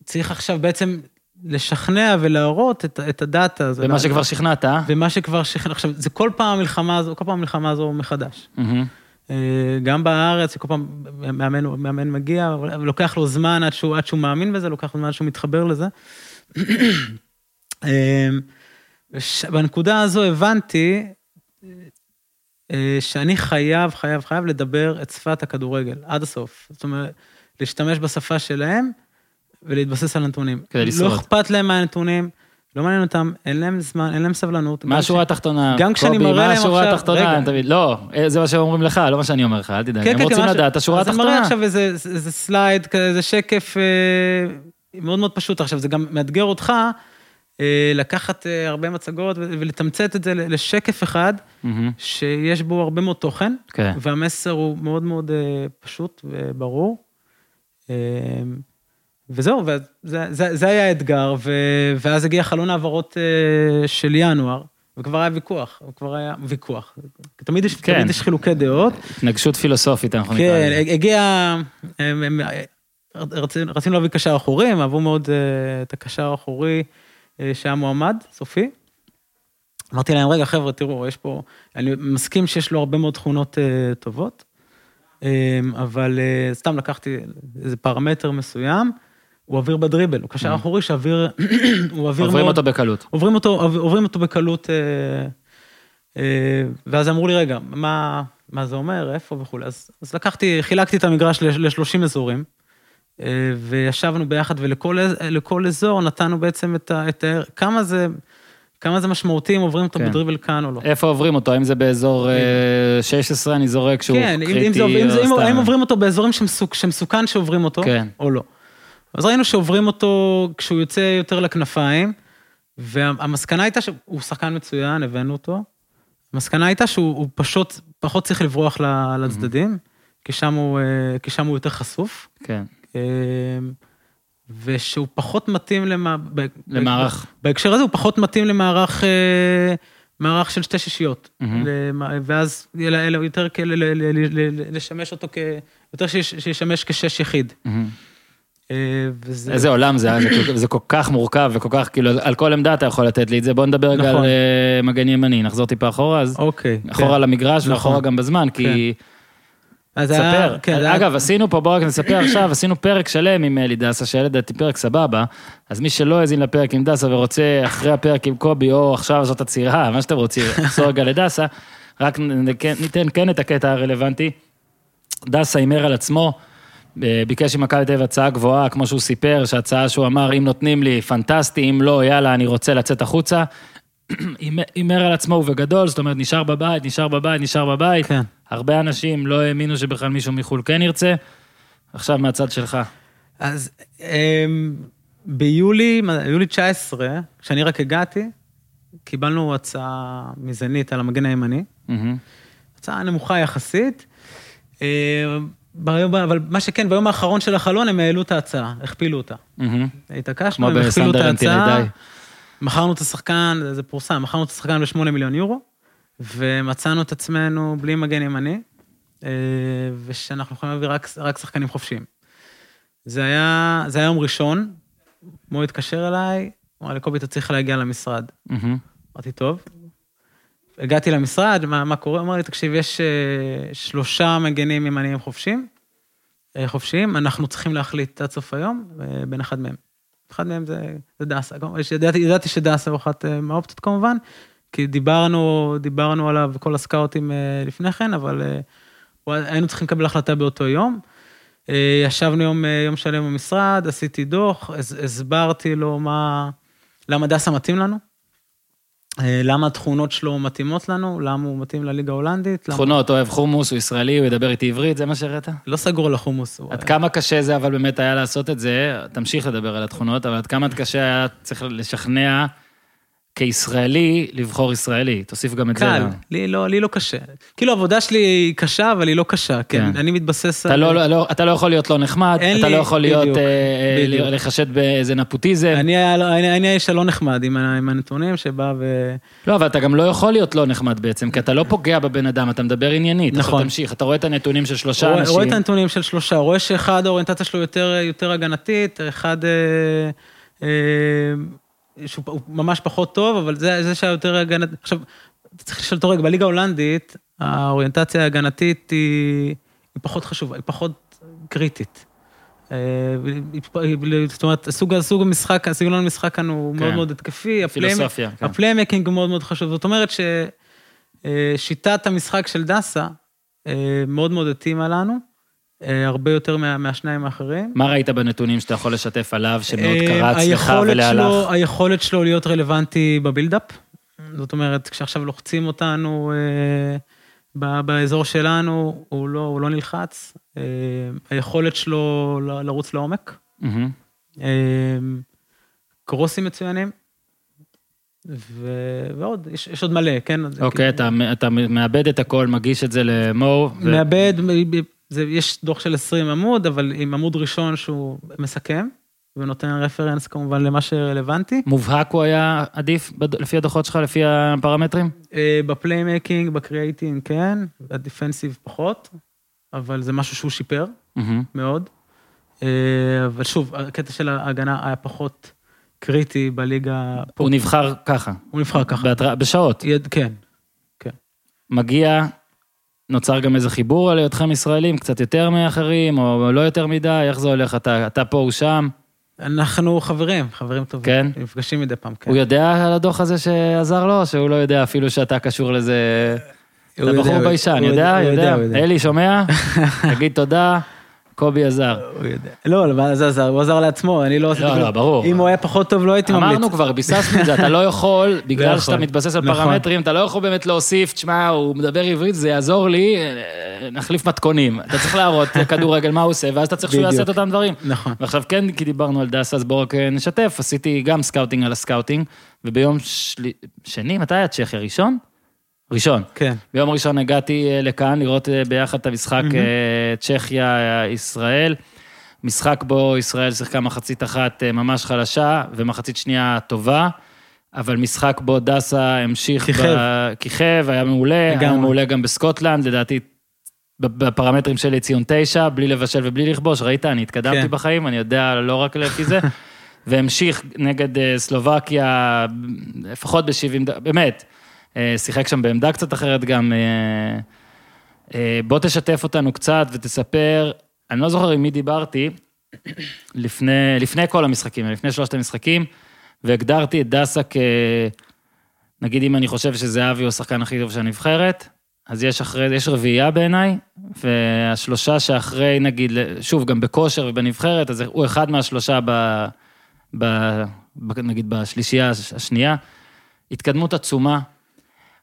וצריך עכשיו בעצם לשכנע ולהראות את, את הדאטה. זה ומה שכבר שכנעת, אה? ומה שכבר שכנע. עכשיו, זה כל פעם המלחמה הזו, כל פעם המלחמה הזו מחדש. אה, גם בארץ, כל פעם מאמן, מאמן מגיע, אבל לוקח לו זמן עד שהוא, עד שהוא מאמין בזה, לוקח לו זמן עד שהוא מתחבר לזה. אה, בנקודה הזו הבנתי שאני חייב, חייב, חייב לדבר את שפת הכדורגל עד הסוף. זאת אומרת, להשתמש בשפה שלהם ולהתבסס על הנתונים. כדי לשרוד. לא אכפת להם מהנתונים, לא מעניין אותם, אין להם זמן, אין להם סבלנות. מה השורה התחתונה? גם כשאני קובי, מראה מה להם השורה עכשיו- התחתונה? רגע. תמיד, לא, אה, זה מה שהם אומרים לך, לא מה שאני אומר לך, אל תדאג. הם רוצים מה ש- לדעת, השורה אז אני מראה התחתונה. עכשיו איזה, איזה סלייד, איזה שקף אה, מאוד מאוד פשוט. עכשיו, זה גם מאתגר אותך אה, לקחת אה, הרבה מצגות ולתמצת את זה לשקף אחד, מהמם. שיש בו הרבה מאוד תוכן, כן. והמסר הוא מאוד מאוד אה, פשוט וברור. אה, וזהו, וזה זה, זה היה האתגר, ואז הגיע חלון העברות אה, של ינואר, וכבר היה ויכוח, כבר היה ויכוח. תמיד יש, כן. תמיד יש חילוקי דעות. התנגשות פילוסופית, אנחנו נקרא כן, לזה. הגיע, הם- הם- רצינו רצינו להביא קשר אחורי, הם אהבו מאוד אה, את הקשר האחורי אה, שהיה מועמד, סופי. אמרתי להם, רגע, חבר'ה, תראו, יש פה, אני מסכים שיש לו הרבה מאוד תכונות אה, טובות, אה, אבל אה, סתם לקחתי איזה פרמטר מסוים, הוא אוויר בדריבל, הוא קשר אחורי שאוויר, הוא אוויר מאוד... עוברים אותו בקלות. עוברים אותו, עוברים אותו בקלות, אה, אה, ואז אמרו לי, רגע, מה, מה זה אומר, איפה וכולי. אז, אז לקחתי, חילקתי את המגרש ל-30 אזורים, אה, וישבנו ביחד, ולכל לכל אזור נתנו בעצם את ה... את ה כמה זה... כמה זה משמעותי אם עוברים אותו כן. בדריבל כאן או לא. איפה עוברים אותו? האם זה באזור אה, 16, אני זורק, שהוא כן, קריטי, אם, זה, אם, זה, או סתם? האם עוברים אותו באזורים שמסוכ, שמסוכן שעוברים אותו, כן. או לא. אז ראינו שעוברים אותו כשהוא יוצא יותר לכנפיים, והמסקנה הייתה שהוא שחקן מצוין, הבאנו אותו. המסקנה הייתה שהוא הוא פשוט, פחות צריך לברוח לצדדים, כי שם הוא, אה, כי שם הוא יותר חשוף. כן, אה, ושהוא פחות מתאים למה... למערך. בהקשר הזה הוא פחות מתאים למערך אה, מערך של שתי שישיות. למע- ואז יותר כאלה ל- ל- ל- ל- לשמש אותו כ... יותר שיש- שישמש כשש יחיד. אה, וזה... איזה עולם זה, אה? זה זה כל כך מורכב וכל כך, כאילו, על כל עמדה אתה יכול לתת לי את זה. בוא נדבר רגע נכון. על אה, מגן ימני, נחזור טיפה אחורה, אז אוקיי. אחורה כן. למגרש נכון. ואחורה גם בזמן, כי... אז היה- ספר. כן, היה- אגב, עשינו פה, בואו רק נספר עכשיו, עשינו פרק שלם עם אלי דסה, שהיה לדעתי פרק סבבה, אז מי שלא האזין לפרק עם דסה ורוצה אחרי הפרק עם קובי, או עכשיו זאת עצירה, מה שאתם רוצים, לחזור רגע לדסה, רק כן- ניתן כן את הקטע הרלוונטי. דסה הימר על עצמו, אה, ביקש ממכבי תל אביב הצעה גבוהה, כמו שהוא סיפר, שהצעה שהוא אמר, אם נותנים לי, פנטסטי, אם לא, יאללה, אני רוצה לצאת החוצה. הימר על עצמו ובגדול, זאת אומרת, נשאר בבית, נשאר בבית, נשאר בבית. כן. הרבה אנשים לא האמינו שבכלל מישהו מחו"ל כן ירצה. עכשיו מהצד שלך. אז אמ, ביולי, יולי 19, כשאני רק הגעתי, קיבלנו הצעה מזנית על המגן הימני. מהמם. הצעה נמוכה יחסית. אה, ביום, אבל מה שכן, ביום האחרון של החלון הם העלו את ההצעה, הכפילו אותה. מהמם. התעקשנו, הם הכפילו את ההצעה. מכרנו את השחקן, זה- פורסם, מכרנו את השחקן ב-8 מיליון יורו, ומצאנו את עצמנו בלי מגן ימני, אה, ושאנחנו יכולים להביא רק, רק שחקנים חופשיים. זה היה, זה היה יום ראשון, מו התקשר אליי, אמר לי, קובי, אתה צריך להגיע למשרד. אמרתי, טוב. הגעתי למשרד, מה, מה קורה? אמר לי, תקשיב, יש אה, שלושה מגנים ימניים חופשיים, אה, חופשיים, אנחנו צריכים להחליט עד סוף היום בין אחד מהם. אחד מהם זה, זה יש- ידעתי, ידעתי שדסה הוא אחת אה, מהאופציות כמובן, כי דיברנו, דיברנו עליו כל הסקאוטים אה, לפני כן, אבל אה, היינו צריכים לקבל החלטה באותו יום. ישבנו יום, יום שלם במשרד, עשיתי דוח, הס- הסברתי לו מה, למה דסה מתאים לנו, למה התכונות שלו מתאימות לנו, למה הוא מתאים לליגה ההולנדית. תכונות, אוהב חומוס, הוא ישראלי, הוא ידבר איתי עברית, זה מה שהראית? לא סגור על החומוס. עד כמה קשה זה אבל באמת היה לעשות את זה, תמשיך לדבר על התכונות, אבל עד כמה קשה היה צריך לשכנע כישראלי לבחור ישראלי, תוסיף גם את זה. קל, לי לא, לי לא קשה. כאילו העבודה שלי היא קשה, אבל היא לא קשה, כן. כן. אני מתבסס אתה לא, לא, אתה לא יכול להיות לא נחמד, אין אתה לי- לא יכול להיות, בדיוק, אה, אה, בדיוק. לחשד באיזה נפוטיזם. אני היה- אני אני האיש הלא נחמד עם ה- עם הנתונים שבא ו... לא, אבל אתה גם לא יכול להיות לא נחמד בעצם, כי אתה לא פוגע בבן אדם, אתה מדבר עניינית. נכון. עכשיו תמשיך, אתה רואה את הנתונים של שלושה רואה, אנשים. רואה את הנתונים של שלושה, רואה שאחד האוריינטציה שלו יותר, יותר הגנתית, אחד אה, אה, שהוא ממש פחות טוב, אבל זה, זה שהיה יותר הגנתי. עכשיו, אתה צריך לשאול אותו רגע, בליגה ההולנדית, האוריינטציה ההגנתית היא, היא פחות חשובה, היא פחות קריטית. אה, זאת אומרת, סוג, סוג המשחק, הסגנון המשחק כאן הוא כן. מאוד מאוד התקפי, פילוסופיה, כן. ה playmaking הוא מאוד מאוד חשוב. זאת אומרת ששיטת המשחק של דסה אה, מאוד מאוד התאימה לנו, אה, הרבה יותר מה, מהשניים האחרים. מה ראית בנתונים שאתה יכול לשתף עליו, שמאוד אה, קרץ לך ולהלך? שלו, היכולת שלו להיות רלוונטי בבילדאפ. זאת אומרת, כשעכשיו לוחצים אותנו אה, ב- באזור שלנו, הוא לא, הוא לא נלחץ. אה, היכולת שלו ל- לרוץ לעומק. מהמם. אה, קרוסים מצוינים. ו... ועוד, יש, יש עוד מלא, כן? אוקיי, כאילו- אתה, אתה מאבד את הכל, מגיש את זה למו, ו... זה, יש דוח של 20 עמוד, אבל עם עמוד ראשון שהוא מסכם, ונותן reference כמובן למה שרלוונטי. מובהק הוא היה עדיף לפי הדוחות שלך, לפי הפרמטרים? אה, ב playmaking, ב creating כן, ב defensive פחות, אבל זה משהו שהוא שיפר מהמם. מאוד. אה, אבל שוב, הקטע של ההגנה היה פחות קריטי בליגה. פה. הוא נבחר ככה, הוא נבחר ככה. בהתראה- בשעות. יד- כן, מגיע, נוצר גם איזה חיבור על היותכם ישראלים, קצת יותר מאחרים, או לא יותר מדי, איך זה הולך? אתה, אתה פה, הוא שם? אנחנו חברים, חברים טובים. כן? נפגשים מדי פעם, כן. הוא יודע על הדוח הזה שעזר לו, או שהוא לא יודע אפילו שאתה קשור לזה? אתה בחור ביישן, יודע? יודע. יודע. אלי, שומע? תגיד תודה, קובי עזר. לא, אבל זה עזר, הוא עזר לעצמו, אני לא עשיתי לא. לא, ברור. אם הוא היה פחות טוב, לא הייתי ממליץ. אמרנו כבר, ביססנו את זה, אתה לא יכול, בגלל יכול. שאתה מתבסס על נכון. פרמטרים, אתה לא יכול באמת להוסיף, תשמע, הוא מדבר עברית, זה יעזור לי, אה, נחליף מתכונים. אתה צריך להראות לכדורגל מה הוא עושה, ואז אתה צריך שהוא יעשה את. אותם דברים. נכון. ועכשיו כן, כי דיברנו על דסה, אז בואו רק אה, נשתף, עשיתי גם scouting על ה scouting, וביום. שני, מתי היה צ'כיה? ראשון? ראשון. כן. ביום ראשון הגעתי אה, לכאן לראות אה, ביחד את המשחק מהמם. אה, צ'כיה-ישראל. משחק בו ישראל שיחקה מחצית אחת ממש חלשה ומחצית שנייה טובה, אבל משחק בו דסה המשיך... כיכב. ב- כיכב, היה מעולה, היה לגמרי. מעולה גם בסקוטלנד, לדעתי בפרמטרים שלי ציון תשע, בלי לבשל ובלי לכבוש, ראית, אני התקדמתי כן. בחיים, אני יודע לא רק לפי זה. והמשיך נגד סלובקיה, לפחות ב-70, באמת, שיחק שם בעמדה קצת אחרת גם. אה, אה, בוא תשתף אותנו קצת ותספר, אני לא זוכר עם מי דיברתי, לפני, לפני כל המשחקים, לפני שלושת המשחקים, והגדרתי את דסה כ... נגיד אם אני חושב שזהבי הוא השחקן הכי טוב של הנבחרת, אז יש אחרי, יש רביעייה בעיניי, והשלושה שאחרי, נגיד, שוב, גם בכושר ובנבחרת, אז הוא אחד מהשלושה ב... ב... ב נגיד בשלישייה השנייה. התקדמות עצומה.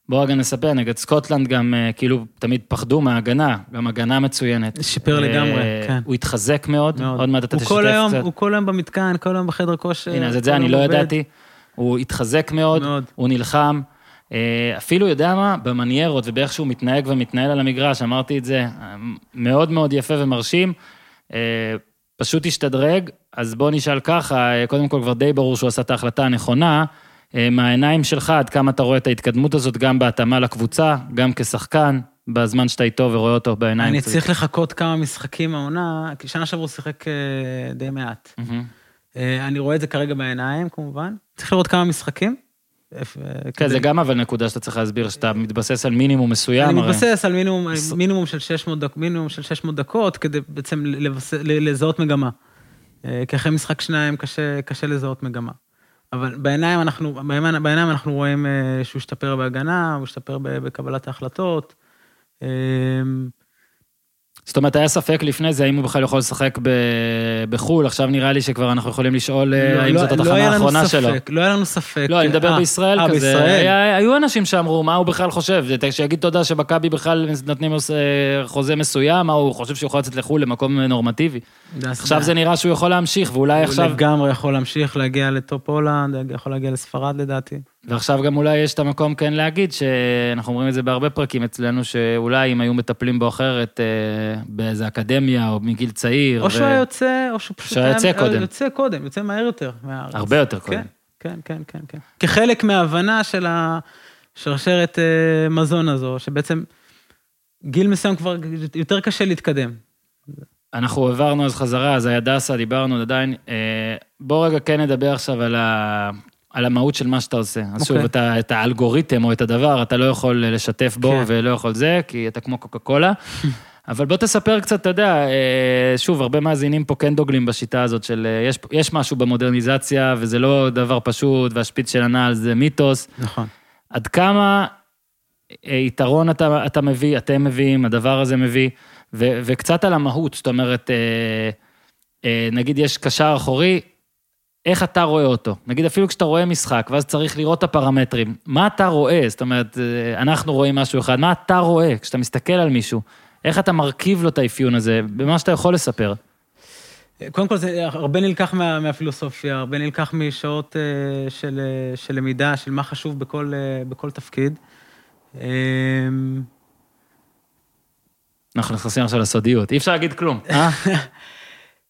בואו רגע נספר, נגד סקוטלנד גם אה, כאילו תמיד פחדו מההגנה, גם הגנה מצוינת. שיפר אה, לגמרי, כן. הוא התחזק מאוד, מאוד. עוד מעט אתה תשתף קצת. הוא כל היום במתקן, כל היום בחדר כושר. הנה, אז את זה אני לא. ידעתי. הוא התחזק מאוד, מאוד. הוא נלחם. אה, אפילו, יודע מה, במניירות ובאיך שהוא מתנהג ומתנהל על המגרש, אמרתי את זה, אה, מאוד מאוד יפה ומרשים. אה, פשוט השתדרג, אז בוא נשאל ככה, אה, קודם כל כבר די ברור שהוא עשה את ההחלטה הנכונה. אה, מהעיניים שלך, עד כמה אתה רואה את ההתקדמות הזאת, גם בהתאמה לקבוצה, גם כשחקן, בזמן שאתה איתו ורואה אותו בעיניים. אני. צריך לחכות כמה משחקים העונה, כי שנה שעברה הוא שיחק אה, די מעט. אה, אני רואה את זה כרגע בעיניים, כמובן. צריך לראות כמה משחקים. כן, זה גם אבל נקודה שאתה צריך להסביר, שאתה מתבסס על מינימום מסוים. אני הרי. מתבסס על מינימום, של 600 דק, מינימום של 600 דקות, כדי בעצם לבס... לזהות מגמה. כי אחרי משחק שניים קשה, קשה לזהות מגמה. אבל בעיניים אנחנו, בעיניים, בעיניים אנחנו רואים אה, שהוא השתפר בהגנה, הוא השתפר בקבלת ההחלטות. זאת אומרת, היה ספק לפני זה, האם הוא בכלל יכול לשחק ב- בחו"ל, עכשיו נראה לי שכבר אנחנו יכולים לשאול אה, לא- האם לא- זאת לא התחנה לנו האחרונה שלו. ספק, לא היה לנו ספק. לא, אני מדבר אה, בישראל אה, כזה. בישראל. היה- היו אנשים שאמרו, מה הוא בכלל חושב? שיגיד תודה שמכבי בכלל נותנים חוזה מסוים, מה הוא חושב שהוא יכול לצאת לחו"ל למקום נורמטיבי. עכשיו זה נראה שהוא יכול להמשיך, ואולי הוא עכשיו, לגמרי יכול להמשיך להגיע לטופ הולנד, יכול להגיע לספרד לדעתי. ועכשיו גם אולי יש את המקום כן להגיד, שאנחנו אומרים את זה בהרבה פרקים אצלנו, שאולי אם היו מטפלים בו אחרת אה, באיזה אקדמיה או מגיל צעיר. או ו- שהוא היה יוצא, או שהוא פשוט היה יוצא קודם. יוצא קודם, יוצא מהר יותר מהארץ. הרבה יותר קודם. כן, כן, כן, כן, כן. כחלק מההבנה של השרשרת אה, מזון הזו, שבעצם גיל מסוים כבר יותר קשה להתקדם. אנחנו העברנו אז חזרה, אז היה דסה, דיברנו עדיין. אה, בוא רגע כן נדבר עכשיו על, ה... על המהות של מה שאתה עושה. אז אוקיי. שוב, אתה, את האלגוריתם או את הדבר, אתה לא יכול לשתף בו כן. ולא יכול זה, כי אתה כמו קוקה קולה. אבל בוא תספר קצת, אתה יודע, אה, שוב, הרבה מאזינים פה כן דוגלים בשיטה הזאת של, אה, יש, יש משהו במודרניזציה, וזה לא דבר פשוט, והשפיץ של הנעל זה מיתוס. נכון. עד כמה אה, יתרון אתה, אתה מביא, אתם מביאים, הדבר הזה מביא, ו, וקצת על המהות, זאת אומרת, אה, אה, נגיד יש קשר אחורי, איך אתה רואה אותו? נגיד אפילו כשאתה רואה משחק, ואז צריך לראות את הפרמטרים, מה אתה רואה? זאת אומרת, אה, אנחנו רואים משהו אחד, מה אתה רואה כשאתה מסתכל על מישהו? איך אתה מרכיב לו את האפיון הזה, במה שאתה יכול לספר? קודם כל, זה הרבה נלקח מה, מהפילוסופיה, הרבה נלקח משעות אה, של, אה, של למידה, של מה חשוב בכל, אה, בכל תפקיד. אה, אנחנו נכנסים עכשיו לסודיות, אי אפשר להגיד כלום, אה?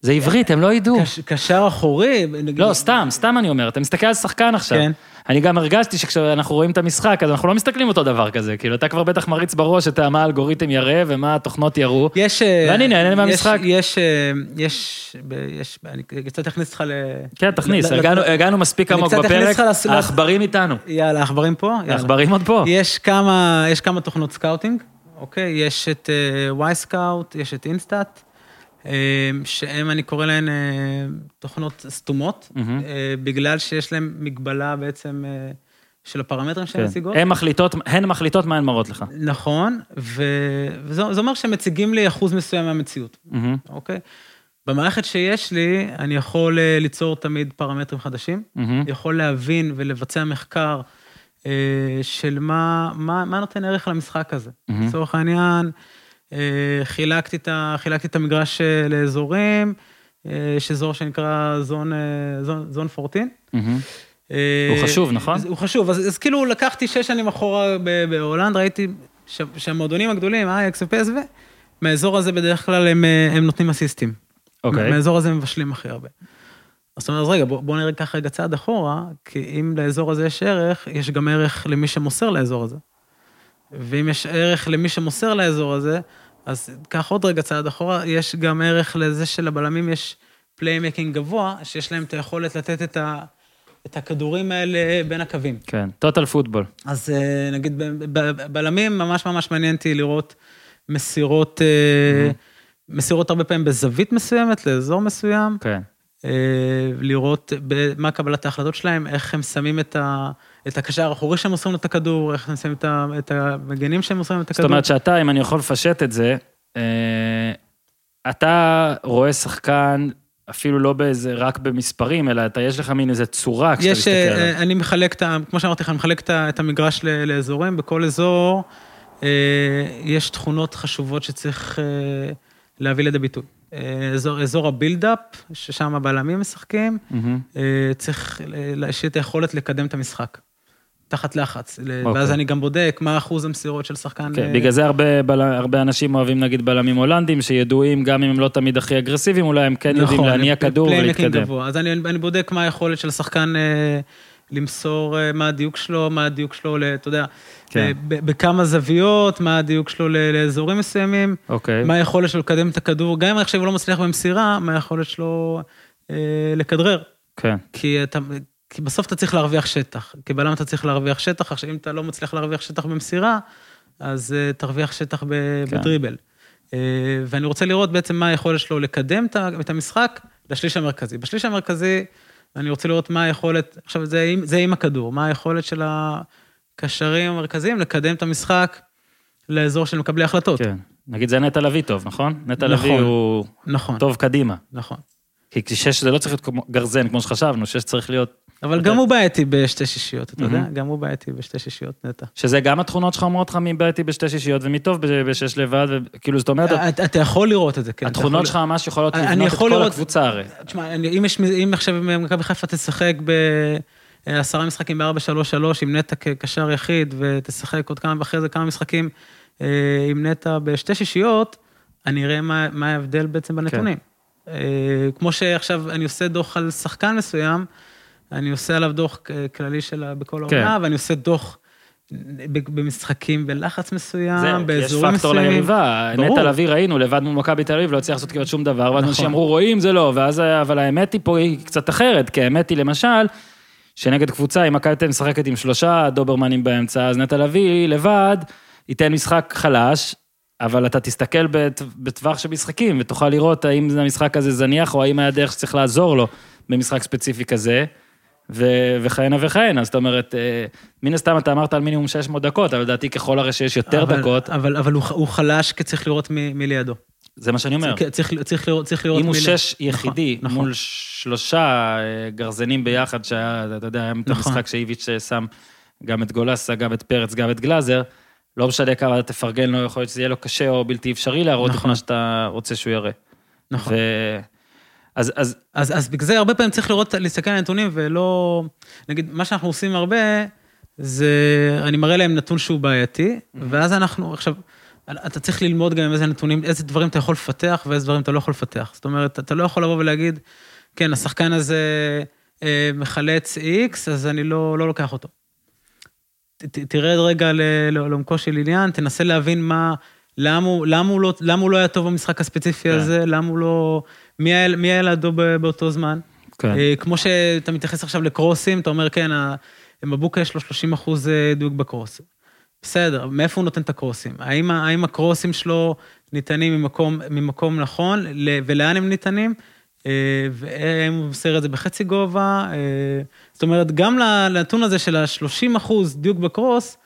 זה עברית, הם לא ידעו. קש- קשר אחורי, נגיד... לא, סתם, סתם אני אומר, אתה מסתכל על שחקן עכשיו. כן. אני גם הרגשתי שכשאנחנו רואים את המשחק, אז אנחנו לא מסתכלים אותו דבר כזה, כאילו, אתה כבר בטח מריץ בראש את מה האלגוריתם יראה ומה התוכנות יראו. יש... אה, ואני נהנה מהמשחק. יש, אה, יש, יש, אני קצת אכניס אותך ל... כן, תכניס, הגענו- מספיק עמוק בפרק, העכברים איתנו. יאללה, העכברים פה? העכברים עוד פה. יש כמה, יש כמה תוכנות scouting, אוקיי? יש את Wyscout, יש את InStat, שהם, אני קורא להן אה, תוכנות סתומות. אה, בגלל שיש להן מגבלה בעצם אה, של הפרמטרים שהן כן. מציגות. הן מחליטות, הן מחליטות מה הן מראות לך. נכון, ו- וזה זה אומר שהם מציגים לי אחוז מסוים מהמציאות, מהמם, אוקיי? במערכת שיש לי, אני יכול ליצור תמיד פרמטרים חדשים, מהמם. יכול להבין ולבצע מחקר של מה, מה, מה נותן ערך למשחק הזה. מהמם. לצורך העניין, חילקתי את, ה, חילקתי את המגרש אה, לאזורים, אה, יש אזור שנקרא זון, אה, זון, זון 14. מהמם. אה, הוא חשוב, נכון? הוא חשוב, אז, אז כאילו לקחתי שש שנים אחורה בהולנד, ראיתי שהמועדונים הגדולים, אייקס ופסו, מהאזור הזה בדרך כלל הם, אה, הם נותנים אסיסטים. אוקיי. מהאזור הזה הם מבשלים הכי הרבה. זאת אומרת, אז רגע, בוא, בוא נראה ככה רגע צעד אחורה, כי אם לאזור הזה יש ערך, יש גם ערך למי שמוסר לאזור הזה. ואם יש ערך למי שמוסר לאזור הזה, אז קח עוד רגע צעד אחורה, יש גם ערך לזה שלבלמים יש playmaking גבוה, שיש להם את היכולת לתת את, ה, את הכדורים האלה בין הקווים. כן, total football. אז אה, נגיד, בלמים, ממש ממש מעניין אותי לראות מסירות, אה, מסירות הרבה פעמים בזווית מסוימת, לאזור מסוים, כן. אה, לראות מה קבלת ההחלטות שלהם, איך הם שמים את, ה, את הקשר האחורי שהם מוסרים לו את הכדור, איך הם שמים את, את המגנים שהם מוסרים את זאת הכדור. אומרת שאתה, אם אני יכול לפשט את זה, אה, אתה רואה שחקן, אפילו לא באיזה, רק במספרים, אלא אתה, יש לך מין איזה צורה כשאתה יש, מסתכל אה, עליו. אה, אני מחלק את ה... כמו שאמרתי לך, אני מחלק את את המגרש לאזורים, בכל אזור יש תכונות חשובות שצריך להביא לידי ביטוי. אזור, אזור הבילדאפ, ששם הבלמים משחקים. אה, צריך ל- שיהיה את היכולת לקדם את המשחק. תחת לחץ. ל- אוקיי. ואז אני גם בודק מה אחוז המסירות של שחקן. כן, אה, בגלל זה הרבה, בל- הרבה אנשים אוהבים נגיד בלמים הולנדים, שידועים, גם אם הם לא תמיד הכי אגרסיביים, אולי הם כן יודעים להניע כדור ולהתקדם. גבוה. אז אני, אני בודק מה היכולת של השחקן אה, למסור, אה, מה הדיוק שלו, מה הדיוק שלו, ל- אתה יודע, כן. ב- ב- בכמה זוויות, מה הדיוק שלו ל- לאזורים מסוימים, אוקיי. מה היכולת שלו לקדם את הכדור, גם אם עכשיו הוא לא מצליח במסירה, מה היכולת שלו אה, לכדרר. כן. כי, אתה, כי בסוף אתה צריך להרוויח שטח. כבלם אתה צריך להרוויח שטח, עכשיו אם אתה לא מצליח להרוויח שטח במסירה, אז uh, תרוויח שטח ב- כן. בדריבל. Uh, ואני רוצה לראות בעצם מה היכולת שלו לקדם את המשחק לשליש המרכזי. בשליש המרכזי, אני רוצה לראות מה היכולת, עכשיו זה, עם- זה עם הכדור, מה היכולת של הקשרים המרכזיים לקדם את המשחק לאזור של מקבלי החלטות. כן. נגיד זה נטע לביא טוב, נכון? נטע לביא נכון. הוא נכון, טוב קדימה. נכון. כי שש זה לא צריך להיות גרזן, כמו שחשבנו, שש צריך להיות... אבל גם הוא בעייתי בשתי שישיות, אתה יודע? מהמם. גם הוא בעייתי בשתי שישיות נטע. שזה גם התכונות שלך אומרות לך מי בעייתי בשתי שישיות ומי טוב ב- בשש לבד, וכאילו זאת אומרת, אתה אתה יכול לראות את זה, כן. התכונות שלך ממש יכולות אני לבנות את כל הקבוצה הרי. תשמע, אם עכשיו מכבי חיפה תשחק בעשרה משחקים ב-4-3-3 עם נטע כקשר יחיד, ותשחק עוד כמה, ואחרי זה כמה משחקים אה, עם נטע בשתי שישיות, אני אראה מה, מה ההבדל בעצם בנתונים. אה, כמו שעכשיו אני עושה דוח על שחקן מסוים, אני עושה עליו דוח כללי שלה בכל כן. העונה, ואני עושה דוח במשחקים בלחץ מסוים, זהו, כי יש באזורים פקטור מסוימים. ליריבה. נטע לביא ראינו, לבד מול מכבי תל אביב, לא הצליח לעשות כמעט שום דבר, ואז נכון. אנשים אמרו, רואים, זה לא, ואז, אבל האמת היא פה היא קצת אחרת, כי האמת היא למשל, שנגד קבוצה, אם מכבי תל משחקת עם שלושה דוברמנים באמצע, אז נטע לביא לבד ייתן משחק חלש, אבל אתה תסתכל בטווח של משחקים, ותוכל לראות האם המשחק הזה זניח, או האם היה דרך שצריך לעזור לו במשחק ספציפי כזה. ו- וכהנה וכהנה, זאת אומרת, אה, מן הסתם אתה אמרת על מינימום 600 דקות, אבל לדעתי ככל הרי שיש יותר אבל- דקות, אבל, אבל הוא, הוא חלש כי צריך לראות מי לידו. זה מה שאני אומר. צריך, צריך, צריך לראות, צריך לראות אם הוא. שש נכון, יחידי נכון. מול שלושה אה, גרזנים ביחד, שהיה, אתה יודע, היה את נכון. המשחק שאיביץ' שם גם את גולסה, גם את פרץ, גם את גלאזר, לא משנה כמה אתה תפרגן לו, יכול להיות שזה יהיה לו קשה או בלתי אפשרי להראות את נכון. מה שאתה רוצה שהוא יראה. נכון. ו... אז, אז אז, אז בגלל זה הרבה פעמים צריך לראות, להסתכל על הנתונים ולא... נגיד, מה שאנחנו עושים הרבה, זה... אני מראה להם נתון שהוא בעייתי, ואז אנחנו, עכשיו, אתה צריך ללמוד גם עם איזה נתונים, איזה דברים אתה יכול לפתח ואיזה דברים אתה לא יכול לפתח. זאת אומרת, אתה לא יכול לבוא ולהגיד, כן, השחקן הזה אה, מחלץ X, אז אני לא, לא לוקח אותו. ת, תרד רגע ל- לעומקו של עניין, תנסה להבין מה, למה הוא, למה הוא, לא, למה הוא לא היה טוב במשחק הספציפי כן. הזה, למה הוא לא... מי היה, מי היה לידו באותו זמן? כן. אה, כמו שאתה מתייחס עכשיו לקרוסים, אתה אומר, כן, מבוקה יש לו 30 אחוז אה, דיוק בקרוס. בסדר, מאיפה הוא נותן את הקרוסים? האם, האם הקרוסים שלו ניתנים ממקום, ממקום נכון, ולאן הם ניתנים? אה, והאם הוא מוסר את זה בחצי גובה? זאת אומרת, גם לנתון הזה של ה-30 אחוז דיוק בקרוס,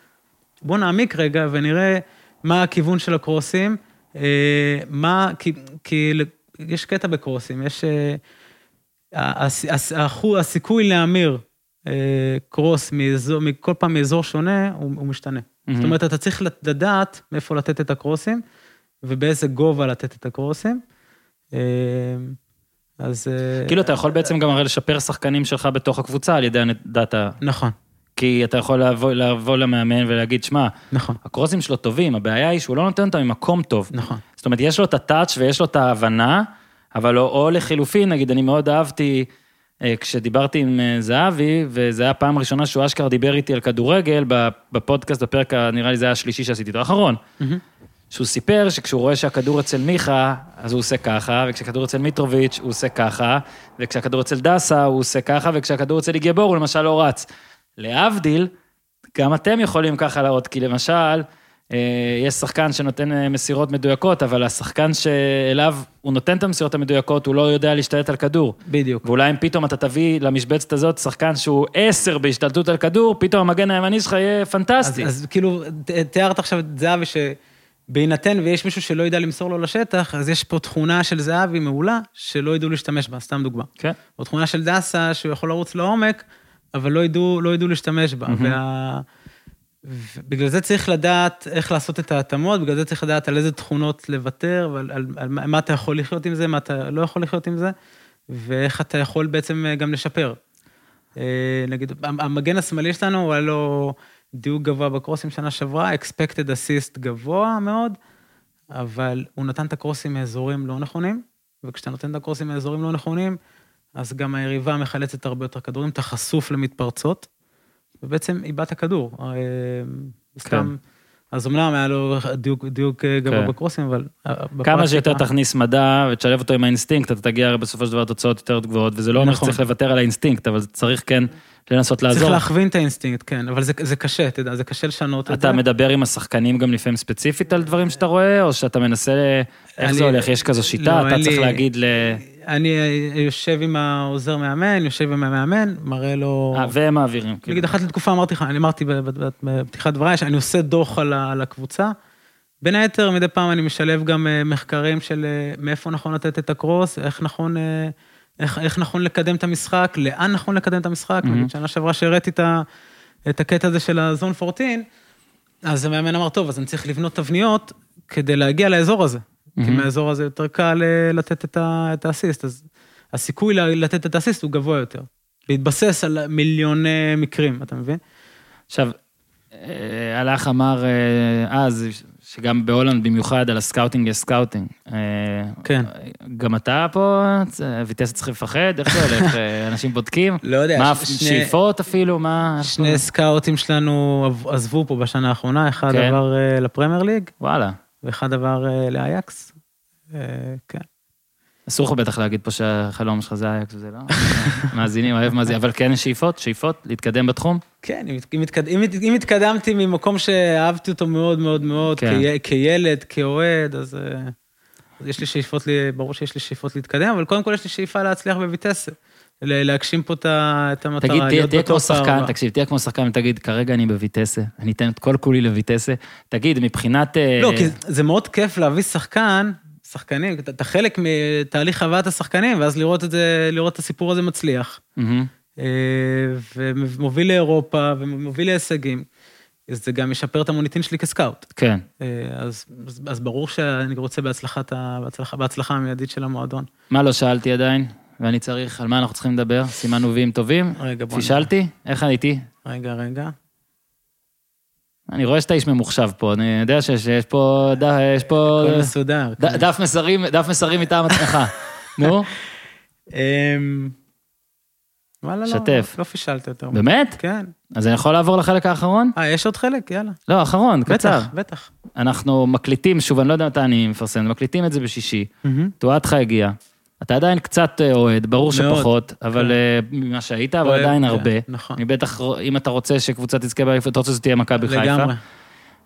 בואו נעמיק רגע ונראה מה הכיוון של הקרוסים. מה, כי, כי יש קטע בקרוסים, יש... אה, הס- הס- האחו- הסיכוי להמיר אה, קרוס מאזור, מכל פעם מאזור שונה, הוא, הוא משתנה. זאת אומרת, אתה צריך לדעת מאיפה לתת את הקרוסים, ובאיזה גובה לתת את הקרוסים. אה, אז... כאילו, אתה יכול בעצם גם הרי לשפר שחקנים שלך בתוך הקבוצה על ידי הדאטה. נכון, כי אתה יכול לבוא, לבוא למאמן ולהגיד, שמע, נכון, הקרוסים שלו טובים, הבעיה היא שהוא לא נותן אותם ממקום טוב. נכון. זאת אומרת, יש לו את הטאץ' ויש לו את ההבנה, אבל לא, או לחילופין, נגיד, אני מאוד אהבתי, אה, כשדיברתי עם אה, זהבי, וזו הייתה הפעם הראשונה שהוא אשכרה דיבר איתי על כדורגל, בפודקאסט, בפרק, נראה לי זה היה השלישי שעשיתי האחרון. שהוא סיפר שכשהוא רואה שהכדור אצל מיכה, אז הוא עושה ככה, וכשהכדור אצל מיטרוביץ', הוא עושה ככה, וכשהכדור אצל דסה, הוא עושה ככה, וכשהכדור אצל איגבור, הוא למשל לא רץ. להבדיל, גם אתם יכולים ככה להראות, כי למשל, אה, יש שחקן שנותן אה, מסירות מדויקות, אבל השחקן שאליו הוא נותן את המסירות המדויקות, הוא לא יודע להשתלט על כדור. בדיוק. ואולי אם פתאום אתה תביא למשבצת הזאת שחקן שהוא עשר בהשתלטות על כדור, פתאום המגן הימני שלך יהיה אז, פנטסטי. אז כאילו, ת- תיארת עכשיו את זהבי שבהינתן ויש מישהו שלא ידע למסור לו לשטח, אז יש פה תכונה של זהבי מעולה, שלא ידעו להשתמש בה, סתם דוגמה. כן. או תכונה של דסה, שהוא יכול לרוץ לעומק, אבל לא ידעו, לא ידעו להשתמש בה. וה... ובגלל זה צריך לדעת איך לעשות את ההתאמות, בגלל זה צריך לדעת על איזה תכונות לוותר, ועל על, על מה מה אתה יכול לחיות עם זה, מה אתה לא יכול לחיות עם זה, ואיך אתה יכול בעצם אה, גם לשפר. אה, נגיד, המגן השמאלי שלנו, הוא היה לו דיוק גבוה בקרוסים שנה שעברה, expected assist גבוה מאוד, אבל הוא נתן את הקרוסים מאזורים לא נכונים, וכשאתה נותן את הקרוסים מאזורים לא נכונים, אז גם היריבה מחלצת הרבה יותר כדורים, אתה חשוף למתפרצות, ובעצם איבדת כדור. אה, סתם, אז אמנם היה לו דיוק, דיוק אה, גבוה כן. בקרוסים, אבל... אה, כמה שיותר תכניס מדע ותשלב אותו עם האינסטינקט, אתה תגיע בסופו של דבר לתוצאות יותר גבוהות, וזה לא אומר נכון. שצריך לוותר על האינסטינקט, אבל צריך כן לנסות צריך לעזור. להכווין את האינסטינקט, כן, אבל זה, זה קשה, אתה יודע, זה קשה לשנות את זה. אתה מדבר עם השחקנים גם לפעמים ספציפית על דברים שאתה רואה, או שאתה מנסה, איך זה הולך? יש כזו שיטה, לא, אתה צריך להגיד ל... אני יושב עם העוזר מאמן, יושב עם המאמן, מראה לו... אה, והם מעבירים. כאילו. נגיד, אחת לתקופה אמרתי לך, אני אמרתי בפתיחת דבריי, שאני עושה דוח על הקבוצה. בין היתר, מדי פעם אני משלב גם אה, מחקרים של אה, מאיפה נכון לתת את הקרוס, איך נכון, אה, איך, איך נכון לקדם את המשחק, לאן נכון לקדם את המשחק. מהמם. נגיד, שנה שעברה שהראיתי את, ה- את הקטע הזה של ה zone 14, אז המאמן אמר, טוב, אז אני צריך לבנות תבניות כדי להגיע לאזור הזה. כי מהמם. מהאזור הזה יותר קל אה, לתת את את האסיסט, אז הסיכוי לתת את האסיסט הוא גבוה יותר. בהתבסס על מיליוני מקרים, אתה מבין? עכשיו, אה, הלך אמר אה, אז, שגם בהולנד במיוחד על הסקאוטינג יש סקאוטינג. אה, כן. גם אתה פה, אה, ויטסה צריך לפחד? איך זה הולך? אה, אנשים בודקים? לא יודע, מה, שני- שאיפות אפילו? מה? שני סקאוטים שלנו עזבו פה בשנה האחרונה, אחד כן. עבר אה, לפרמייר ליג, וואלה. ואחד עבר אה, לאייקס. אה, כן. אסור לך בטח להגיד פה שהחלום שלך זה אייקס וזה לא. מאזינים, אוהב מאזינים, אבל כן יש שאיפות, שאיפות, להתקדם בתחום. כן, אם, התקד... אם, אם התקדמתי ממקום שאהבתי אותו מאוד מאוד מאוד, כן. כן. כ... כילד, כאוהד, אז, אה, אז יש לי שאיפות, לי... ברור שיש לי שאיפות להתקדם, אבל קודם כל יש לי שאיפה להצליח בויטסה. להגשים פה את המטרה, תגיד, תהיה- תהיה כמו שחקן. תקשיב, תהיה כמו שחקן ותגיד, כרגע אני בויטסה, אני אתן את כל כולי לויטסה. תגיד, מבחינת... אה, לא, כי זה מאוד כיף להביא שחקן, שחקנים, אתה- חלק מתהליך הבאת השחקנים, ואז לראות את זה, לראות את הסיפור הזה מצליח. אה, ומוביל לאירופה, ומוביל להישגים. זה גם ישפר את המוניטין שלי כסקאוט. כן. אה, אז, אז, ברור שאני רוצה בהצלחת, בהצלחה, בהצלחה המיידית של המועדון. מה לא שאלתי עדיין? ואני צריך, על מה אנחנו צריכים לדבר? סימנו ויים טובים? רגע, בוא פישלתי? איך הייתי? רגע, רגע. אני רואה שאתה איש ממוחשב פה, אני יודע שיש שיש פה, ד- יש פה הכל מסודר. ד- כן. דף מסרים, דף מסרים מטעם עצמך. נו, אמ, וואלה, לא, שתף. לא פישלת יותר. באמת? כן. אז אני יכול לעבור לחלק האחרון? אה, יש עוד חלק? יאללה. לא, האחרון, קצר. בטח, בטח. אנחנו מקליטים, שוב, אני לא יודע מתי אני מפרסם, מקליטים את זה בשישי. מהמם. תועדך הגיע. אתה עדיין קצת אה, אוהד, ברור מאוד, שפחות, אבל כן. ממה שהיית, אבל אוהב, עדיין כן, הרבה. נכון. אני בטח, אם אתה רוצה שקבוצה תזכה באליפות, אתה רוצה שזו תהיה מכבי חיפה. לגמרי.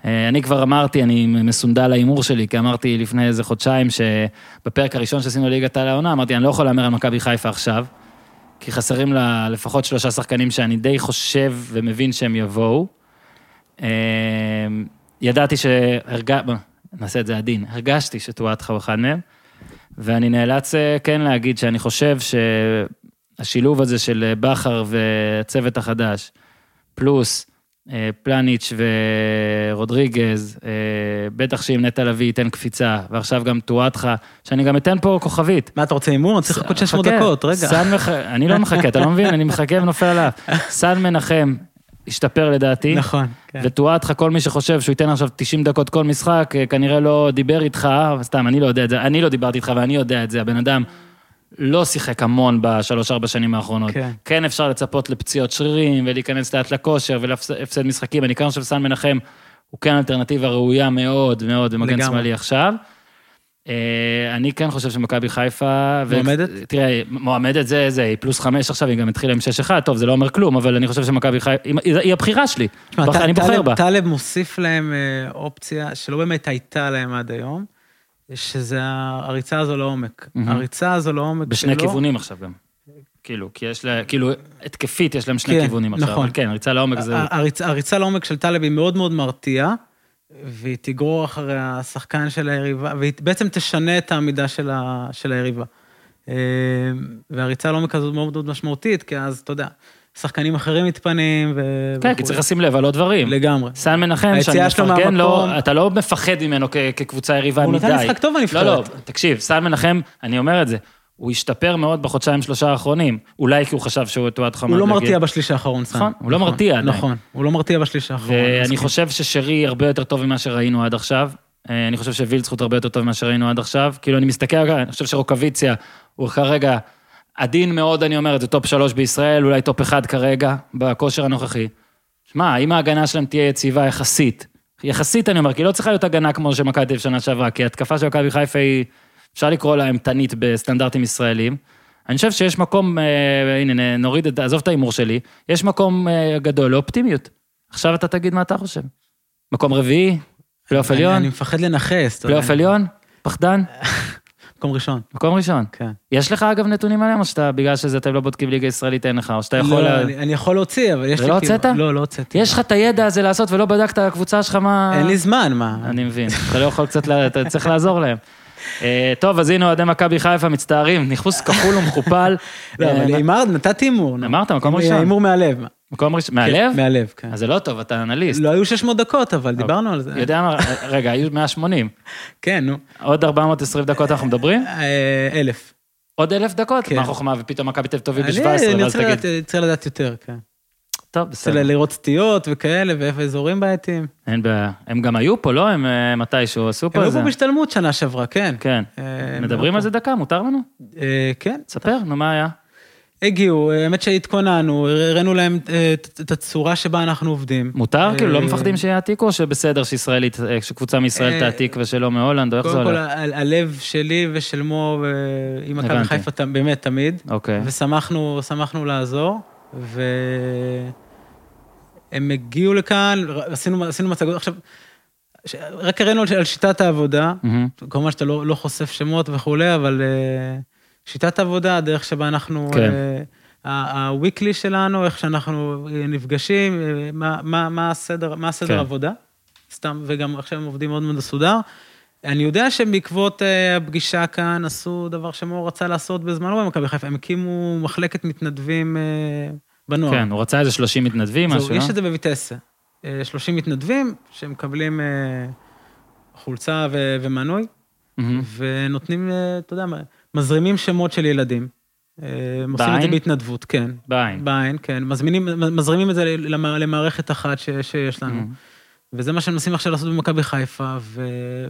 אה, אני כבר אמרתי, אני מסונדל להימור שלי, כי אמרתי לפני איזה חודשיים, שבפרק הראשון שעשינו ליגת העל העונה, אמרתי, אני לא יכול להמר על מכבי חיפה עכשיו, כי חסרים לה לפחות שלושה שחקנים שאני די חושב ומבין שהם יבואו. ידעתי שהרגע... נעשה את זה עדין, הרגשתי שטועתך הוא אחד מהם, ואני נאלץ אה, כן להגיד שאני חושב שהשילוב הזה של אה, בכר והצוות החדש, פלוס אה, פלניץ' ורודריגז, בטח שאם נטע לביא ייתן קפיצה, ועכשיו גם טועתך, שאני גם אתן פה כוכבית. מה, אתה רוצה הימור? אני צריך לחכות 600 חכה, דקות, רגע. אני לא מחכה, אתה לא מבין? אני מחכה ונופל עליו. סן מנחם השתפר לדעתי. נכון, כן. ותועד לך כל מי שחושב שהוא ייתן עכשיו 90 דקות כל משחק, אה, כנראה לא דיבר איתך, סתם, אני לא יודע את זה, אני לא דיברתי איתך ואני יודע את זה, הבן אדם לא שיחק המון בשלוש-ארבע שנים האחרונות. כן. כן אפשר לצפות לפציעות שרירים ולהיכנס לאט לכושר ולהפסד משחקים, אני כאן חושב שסן מנחם הוא כן אלטרנטיבה ראויה מאוד מאוד במגן. שמאלי עכשיו. אה, אני כן חושב שמכבי חיפה... ו- מועמדת? תראה, מועמדת זה, זה, היא פלוס חמש עכשיו, היא גם התחילה עם שש אחד, טוב, זה לא אומר כלום, אבל אני חושב שמכבי חיפה, היא, הבחירה שלי. תשמע, בח- ט- אני בוחר בה. טלב מוסיף להם אה, אופציה שלא באמת הייתה להם עד היום, שזה הריצה הזו לעומק. מהמם. הריצה הזו לעומק בשני שלו- כיוונים עכשיו גם. כאילו, כי יש לה, כאילו, התקפית יש להם שני כן, כיוונים עכשיו, נכון. אבל כן, ריצה לעומק זה... הריצה, הריצה לעומק של טלב היא מאוד מאוד מרתיעה, והיא תגרור אחרי השחקן של היריבה, והיא בעצם תשנה את העמידה של, ה, של היריבה. אה, והריצה לעומק הזו מאוד מאוד משמעותית, כי אז, אתה יודע, שחקנים אחרים מתפנים ו... כן, כי. צריך לשים לב על עוד דברים. לגמרי. סן מנחם, שאני מפרגן לו, אתה לא מפחד ממנו כקבוצה יריבה הוא מדי. נתן משחק טוב בנבחרת. לא, לא, תקשיב, סן מנחם, אני אומר את זה, הוא השתפר מאוד בחודשיים שלושה האחרונים. אולי כי הוא חשב שהוא תועד חמד. הוא לא. מרתיע בשליש האחרון, סן. נכון, הוא לא מרתיע עדיין. נכון, הוא לא מרתיע בשליש האחרון. ואני. חושב ששרי הרבה יותר טוב ממה שראינו עד עכשיו. אה, אני חושב שווילצחוט הרבה יותר טוב ממה שראינו עד עכשיו. כאילו, אני מסתכל, אני חושב שרוקוויציה הוא כרגע עדין מאוד, אני אומר, זה טופ שלוש בישראל, אולי טופ אחד כרגע, בכושר הנוכחי. שמע, אם ההגנה שלהם תהיה יציבה יחסית, יחסית אני אומר, כי לא צריכה להיות הגנה כמו שמכבי שנה שעברה, כי התקפה של מכבי חיפה היא, אפשר לקרוא לה אימתנית בסטנדרטים ישראלים. אני חושב שיש מקום, אה, הנה, נוריד את, עזוב את ההימור שלי, יש מקום אה, גדול לאופטימיות. עכשיו אתה תגיד מה אתה חושב. מקום רביעי, פלייאוף עליון, אני מפחד לנחס. פלייאוף עליון, פחדן, מקום ראשון. מקום ראשון. כן. יש לך אגב נתונים עליהם, או שאתה, בגלל שזה אתם לא בודקים ליגה ישראלית, אין לך, או שאתה יכול... לא, לה- אני אני יכול להוציא, אבל יש לי ולא כאילו... הוצאת? לא, לא הוצאתי. יש לך את הידע הזה לעשות ולא בדקת הקבוצה שלך מה... אין לי זמן, מה? אני מבין, אתה לא יכול קצת, אתה צריך לעזור להם. אה, טוב, אז הנה אוהדי מכבי חיפה מצטערים, ניחוס כפול ומכופל. לא, אה, אבל הימרת, נתתי הימור. אמרת, מקום ראשון. הימור מהלב. מקום ראשון, כן, מהלב? מהלב, כן. אז זה לא טוב, אתה אנליסט. לא היו 600 דקות, אבל דיברנו על זה. יודע מה, רגע, היו 180. כן, נו. עוד 420 דקות אנחנו מדברים? אה, אלף. עוד אלף דקות? כן. מה החוכמה, ופתאום מכבי תל אביב תוביל אני- ב-17, אני ואז תגיד, לדעת- רוצה לדעת יותר, כן. טוב, בסדר. לראות סטיות וכאלה, ואיפה אזורים בעייתיים. אין בעיה. הם גם היו פה, לא? הם אה, מתישהו עשו פה הם היו איזה... פה בהשתלמות שנה שעברה, כן. כן. אה, מדברים הם על זה דקה, מותר לנו? אה, כן. ספר, נו, מה היה? הגיעו, האמת שהתכוננו, הראינו להם את- הצורה שבה אנחנו עובדים. מותר? כאילו, לא מפחדים שיעתיקו, או שבסדר שישראלית, אה, שקבוצה מישראל תעתיק ושלא מהולנד, או איך זה קודם כל, הולך? הלב שלי ושל מו, עם מכבי. חיפה באמת תמיד, אוקיי. ושמחנו שמחנו לעזור, והם הגיעו לכאן, עשינו עשינו מצגות, עכשיו, ש- רק הראינו על שיטת העבודה, מהמם. כמובן שאתה לא לא חושף שמות וכולי, אבל אה, שיטת העבודה, הדרך שבה אנחנו... כן. ה- ה-weekly שלנו, איך שאנחנו אה, נפגשים, מה- מה מה הסדר מה הסדר כן. העבודה, סתם, וגם עכשיו הם עובדים מאוד מאוד מסודר. אני יודע שבעקבות אה, הפגישה כאן עשו דבר שמור רצה לעשות בזמנו במכבי חיפה, הם הקימו מחלקת מתנדבים אה, בנוער. כן, הוא רצה איזה 30 מתנדבים, משהו, לא? יש את זה בויטסה. אה, 30 מתנדבים שמקבלים אה, חולצה ו- ומנוי, מהמם. ונותנים, אה, אתה יודע, מזרימים שמות של ילדים. אה, הם עושים את זה בעין? בהתנדבות, כן. בעין. בעין, כן. מזמינים, מזרימים את זה למ- למערכת אחת ש- שיש לנו. מהמם. וזה מה שהם מנסים עכשיו לעשות במכבי חיפה, ו...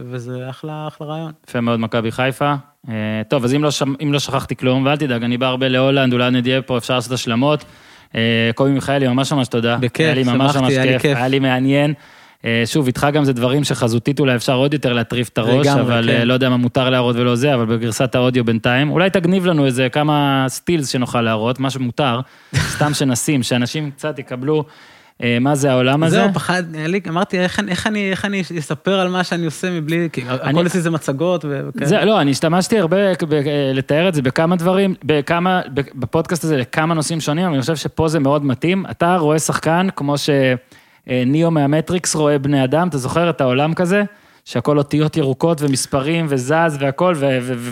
וזה אחלה, אחלה רעיון. יפה מאוד, מכבי חיפה. אה, טוב, אז אם לא, ש... אם לא שכחתי כלום, ואל תדאג, אני בא הרבה להולנד, אולי נהיה פה, אפשר לעשות השלמות. אה, קובי מיכאלי, ממש ממש תודה. בכיף, היה לי ממש שמחתי, ממש היה לי כיף. היה לי מעניין. אה, שוב, איתך גם זה דברים שחזותית אולי אפשר עוד יותר להטריף את הראש, לגמרי, אבל כן. לא יודע מה מותר להראות ולא זה, אבל בגרסת האודיו בינתיים, אולי תגניב לנו איזה כמה סטילס שנוכל להראות, מה שמותר, סתם שנשים, שאנשים קצת יקבלו מה זה העולם הזה. זהו, פחד, לי, אמרתי, איך, אני- איך, אני, איך אני אספר על מה שאני עושה מבלי, כי הכל אצלי זה מצגות וכאלה. זה, לא, אני השתמשתי הרבה ב- ב- לתאר את זה בכמה דברים, בכמה, בפודקאסט הזה לכמה נושאים שונים, אבל אני חושב שפה זה מאוד מתאים. אתה רואה שחקן כמו שניאו מהמטריקס רואה בני אדם, אתה זוכר את העולם כזה? שהכל אותיות ירוקות ומספרים וזז והכל,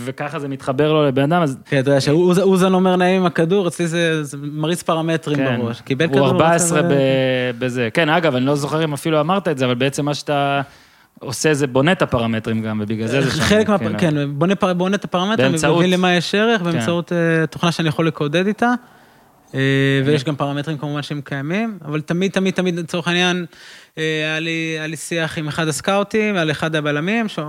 וככה זה מתחבר לו לבן אדם, אז כן, אתה יודע שאוזן אומר נעים עם הכדור, אצלי זה, מריץ פרמטרים כן, בראש. קיבל הוא כדור. 14 ו- ב- בזה. כן, אגב, אני לא זוכר אם אפילו אמרת את זה, אבל בעצם מה שאתה עושה זה בונה את הפרמטרים גם, ובגלל זה זה שם. חלק מה... כן, בונה, פר- בונה את הפרמטרים, באמצעות- מבין למה יש ערך, באמצעות אה, תוכנה שאני יכול לקודד איתה. אה, ויש גם פרמטרים כמובן שהם קיימים, אבל תמיד, תמיד, תמיד, לצורך העניין, אה, היה לי, היה לי שיח עם אחד הסקאוטים, על אחד הבלמים, שהוא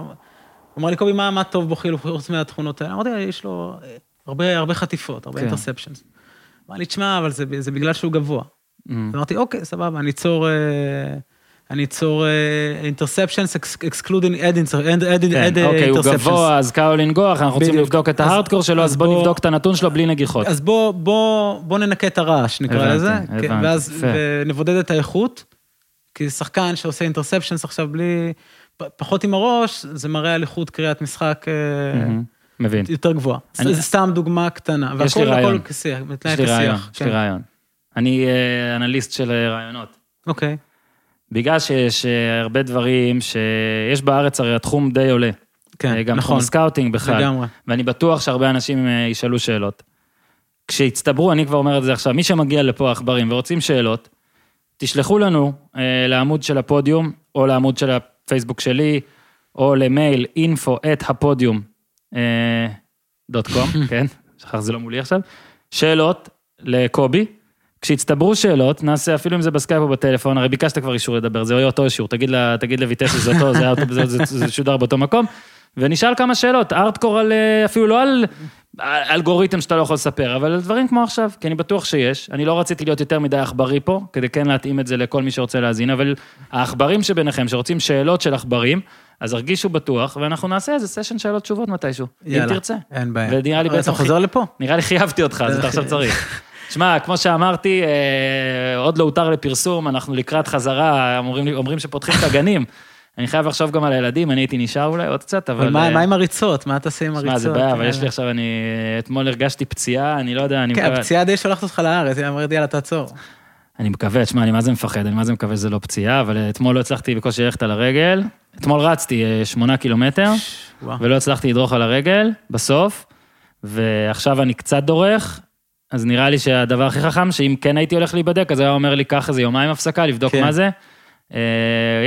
אמר לי, קובי, מה, מה טוב בו חילוף חוץ מהתכונות האלה? אמרתי, יש לו אה, הרבה, הרבה חטיפות, הרבה כן. interceptions. אמר לי, תשמע, אבל זה, זה בגלל שהוא גבוה. Mm. אמרתי, אוקיי, סבבה, אני אצור... אה, אני אצור interceptions, excluding head כן, אוקיי, הוא גבוה, אז קל לו לנגוח, אנחנו רוצים. לבדוק את ההארדקור שלו, אז בוא נבדוק את הנתון שלו בלי נגיחות. אז בוא, ננקה את הרעש, נקרא לזה. כן, ואז. נבודד את האיכות, כי שחקן שעושה אינטרספשנס עכשיו בלי, פחות עם הראש, זה מראה על איכות קריאת משחק אה, מבין. יותר גבוהה. אני- זה סתם דוגמה קטנה. יש לי והכל- רעיון. הכל כשיח, יש לי רעיון, כשיח. יש לי כן. רעיון. אני אה, אנליסט של אה, רעיונות. אוקיי. בגלל שיש הרבה דברים שיש בארץ, הרי התחום די עולה. כן, גם נכון. תחום הסקאוטינג בכלל. לגמרי. ואני בטוח שהרבה אנשים ישאלו שאלות. כשיצטברו, אני כבר אומר את זה עכשיו, מי שמגיע לפה עכברים ורוצים שאלות, תשלחו לנו אה, לעמוד של הפודיום, או לעמוד של הפייסבוק שלי, או למייל info at הפודיום אה, dot com, כן? שכח זה לא מולי עכשיו. שאלות לקובי. כשיצטברו שאלות, נעשה אפילו אם זה בסקייפ או בטלפון, הרי ביקשת כבר אישור לדבר, זה יהיה אותו אישור, תגיד, לה, תגיד לויטסה שזה אותו, זה, זה, זה, זה שודר באותו מקום, ונשאל כמה שאלות, ארטקור על, אה, אפילו לא על אלגוריתם שאתה לא יכול לספר, אבל דברים כמו עכשיו, כי אני בטוח שיש, אני לא רציתי להיות יותר מדי עכברי פה, כדי כן להתאים את זה לכל מי שרוצה להאזין, אבל העכברים שביניכם, שרוצים שאלות של עכברים, אז הרגישו בטוח, ואנחנו נעשה איזה סשן שאלות תשובות מתישהו, אם יאללה, תרצה. אין בעיה. ונראה לי בעצם... אתה חוזר לפה? נראה לי חייבתי אותך, אז אתה עכשיו צריך. שמע, כמו שאמרתי, אה, עוד לא הותר לפרסום, אנחנו לקראת חזרה, אומרים, אומרים שפותחים את הגנים. אני חייב לחשוב גם על הילדים, אני הייתי נשאר אולי עוד קצת, אבל... אבל מה אה, מה עם הריצות? מה תעשה עם הריצות? שמע, זה בעיה, אבל יש לי. עכשיו, אני... אתמול הרגשתי פציעה, אני לא יודע, אני כן, מקווה... הפציעה די שולחת אותך לארץ, היא אומרת, יאללה, תעצור. אני מקווה, תשמע, אני מה זה מפחד, אני מה זה מקווה שזה לא פציעה, אבל אה, אתמול לא הצלחתי בקושי ללכת על הרגל. אתמול רצתי אה, שמונה קילומטר. ולא הצלחתי לדרוך על הרגל בסוף, ועכשיו אני קצת דורך, אז נראה לי שהדבר הכי חכם, שאם כן הייתי הולך להיבדק, אז היה אומר לי, קח איזה יומיים הפסקה, לבדוק כן. מה זה. אה,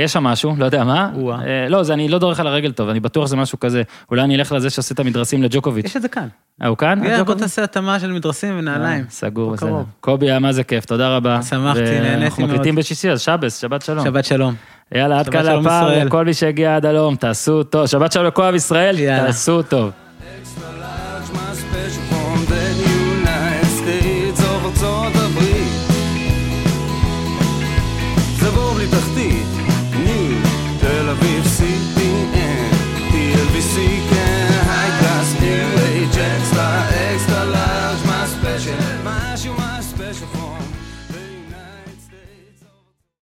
יש שם משהו, לא יודע מה. אה, לא, זה אני לא דורך על הרגל טוב, אני בטוח שזה משהו כזה. אולי אני אלך לזה שעושה את המדרסים לג'וקוביץ'. יש את זה כאן. אה, הוא כאן? יאללה, בוא? תעשה התאמה של מדרסים ונעליים. אה, סגור, בסדר. קובי, היה מה זה כיף, תודה רבה. שמחתי, נהניתי אנחנו מאוד. מקליטים בשישי, אז שבס, שבת שלום. שבת שלום. יאללה, עד כאן ישראל. לכל מי שהגיע עד הלום, תעשו טוב. שבת שלום לכוכב ישראל, יאללה. תעשו טוב.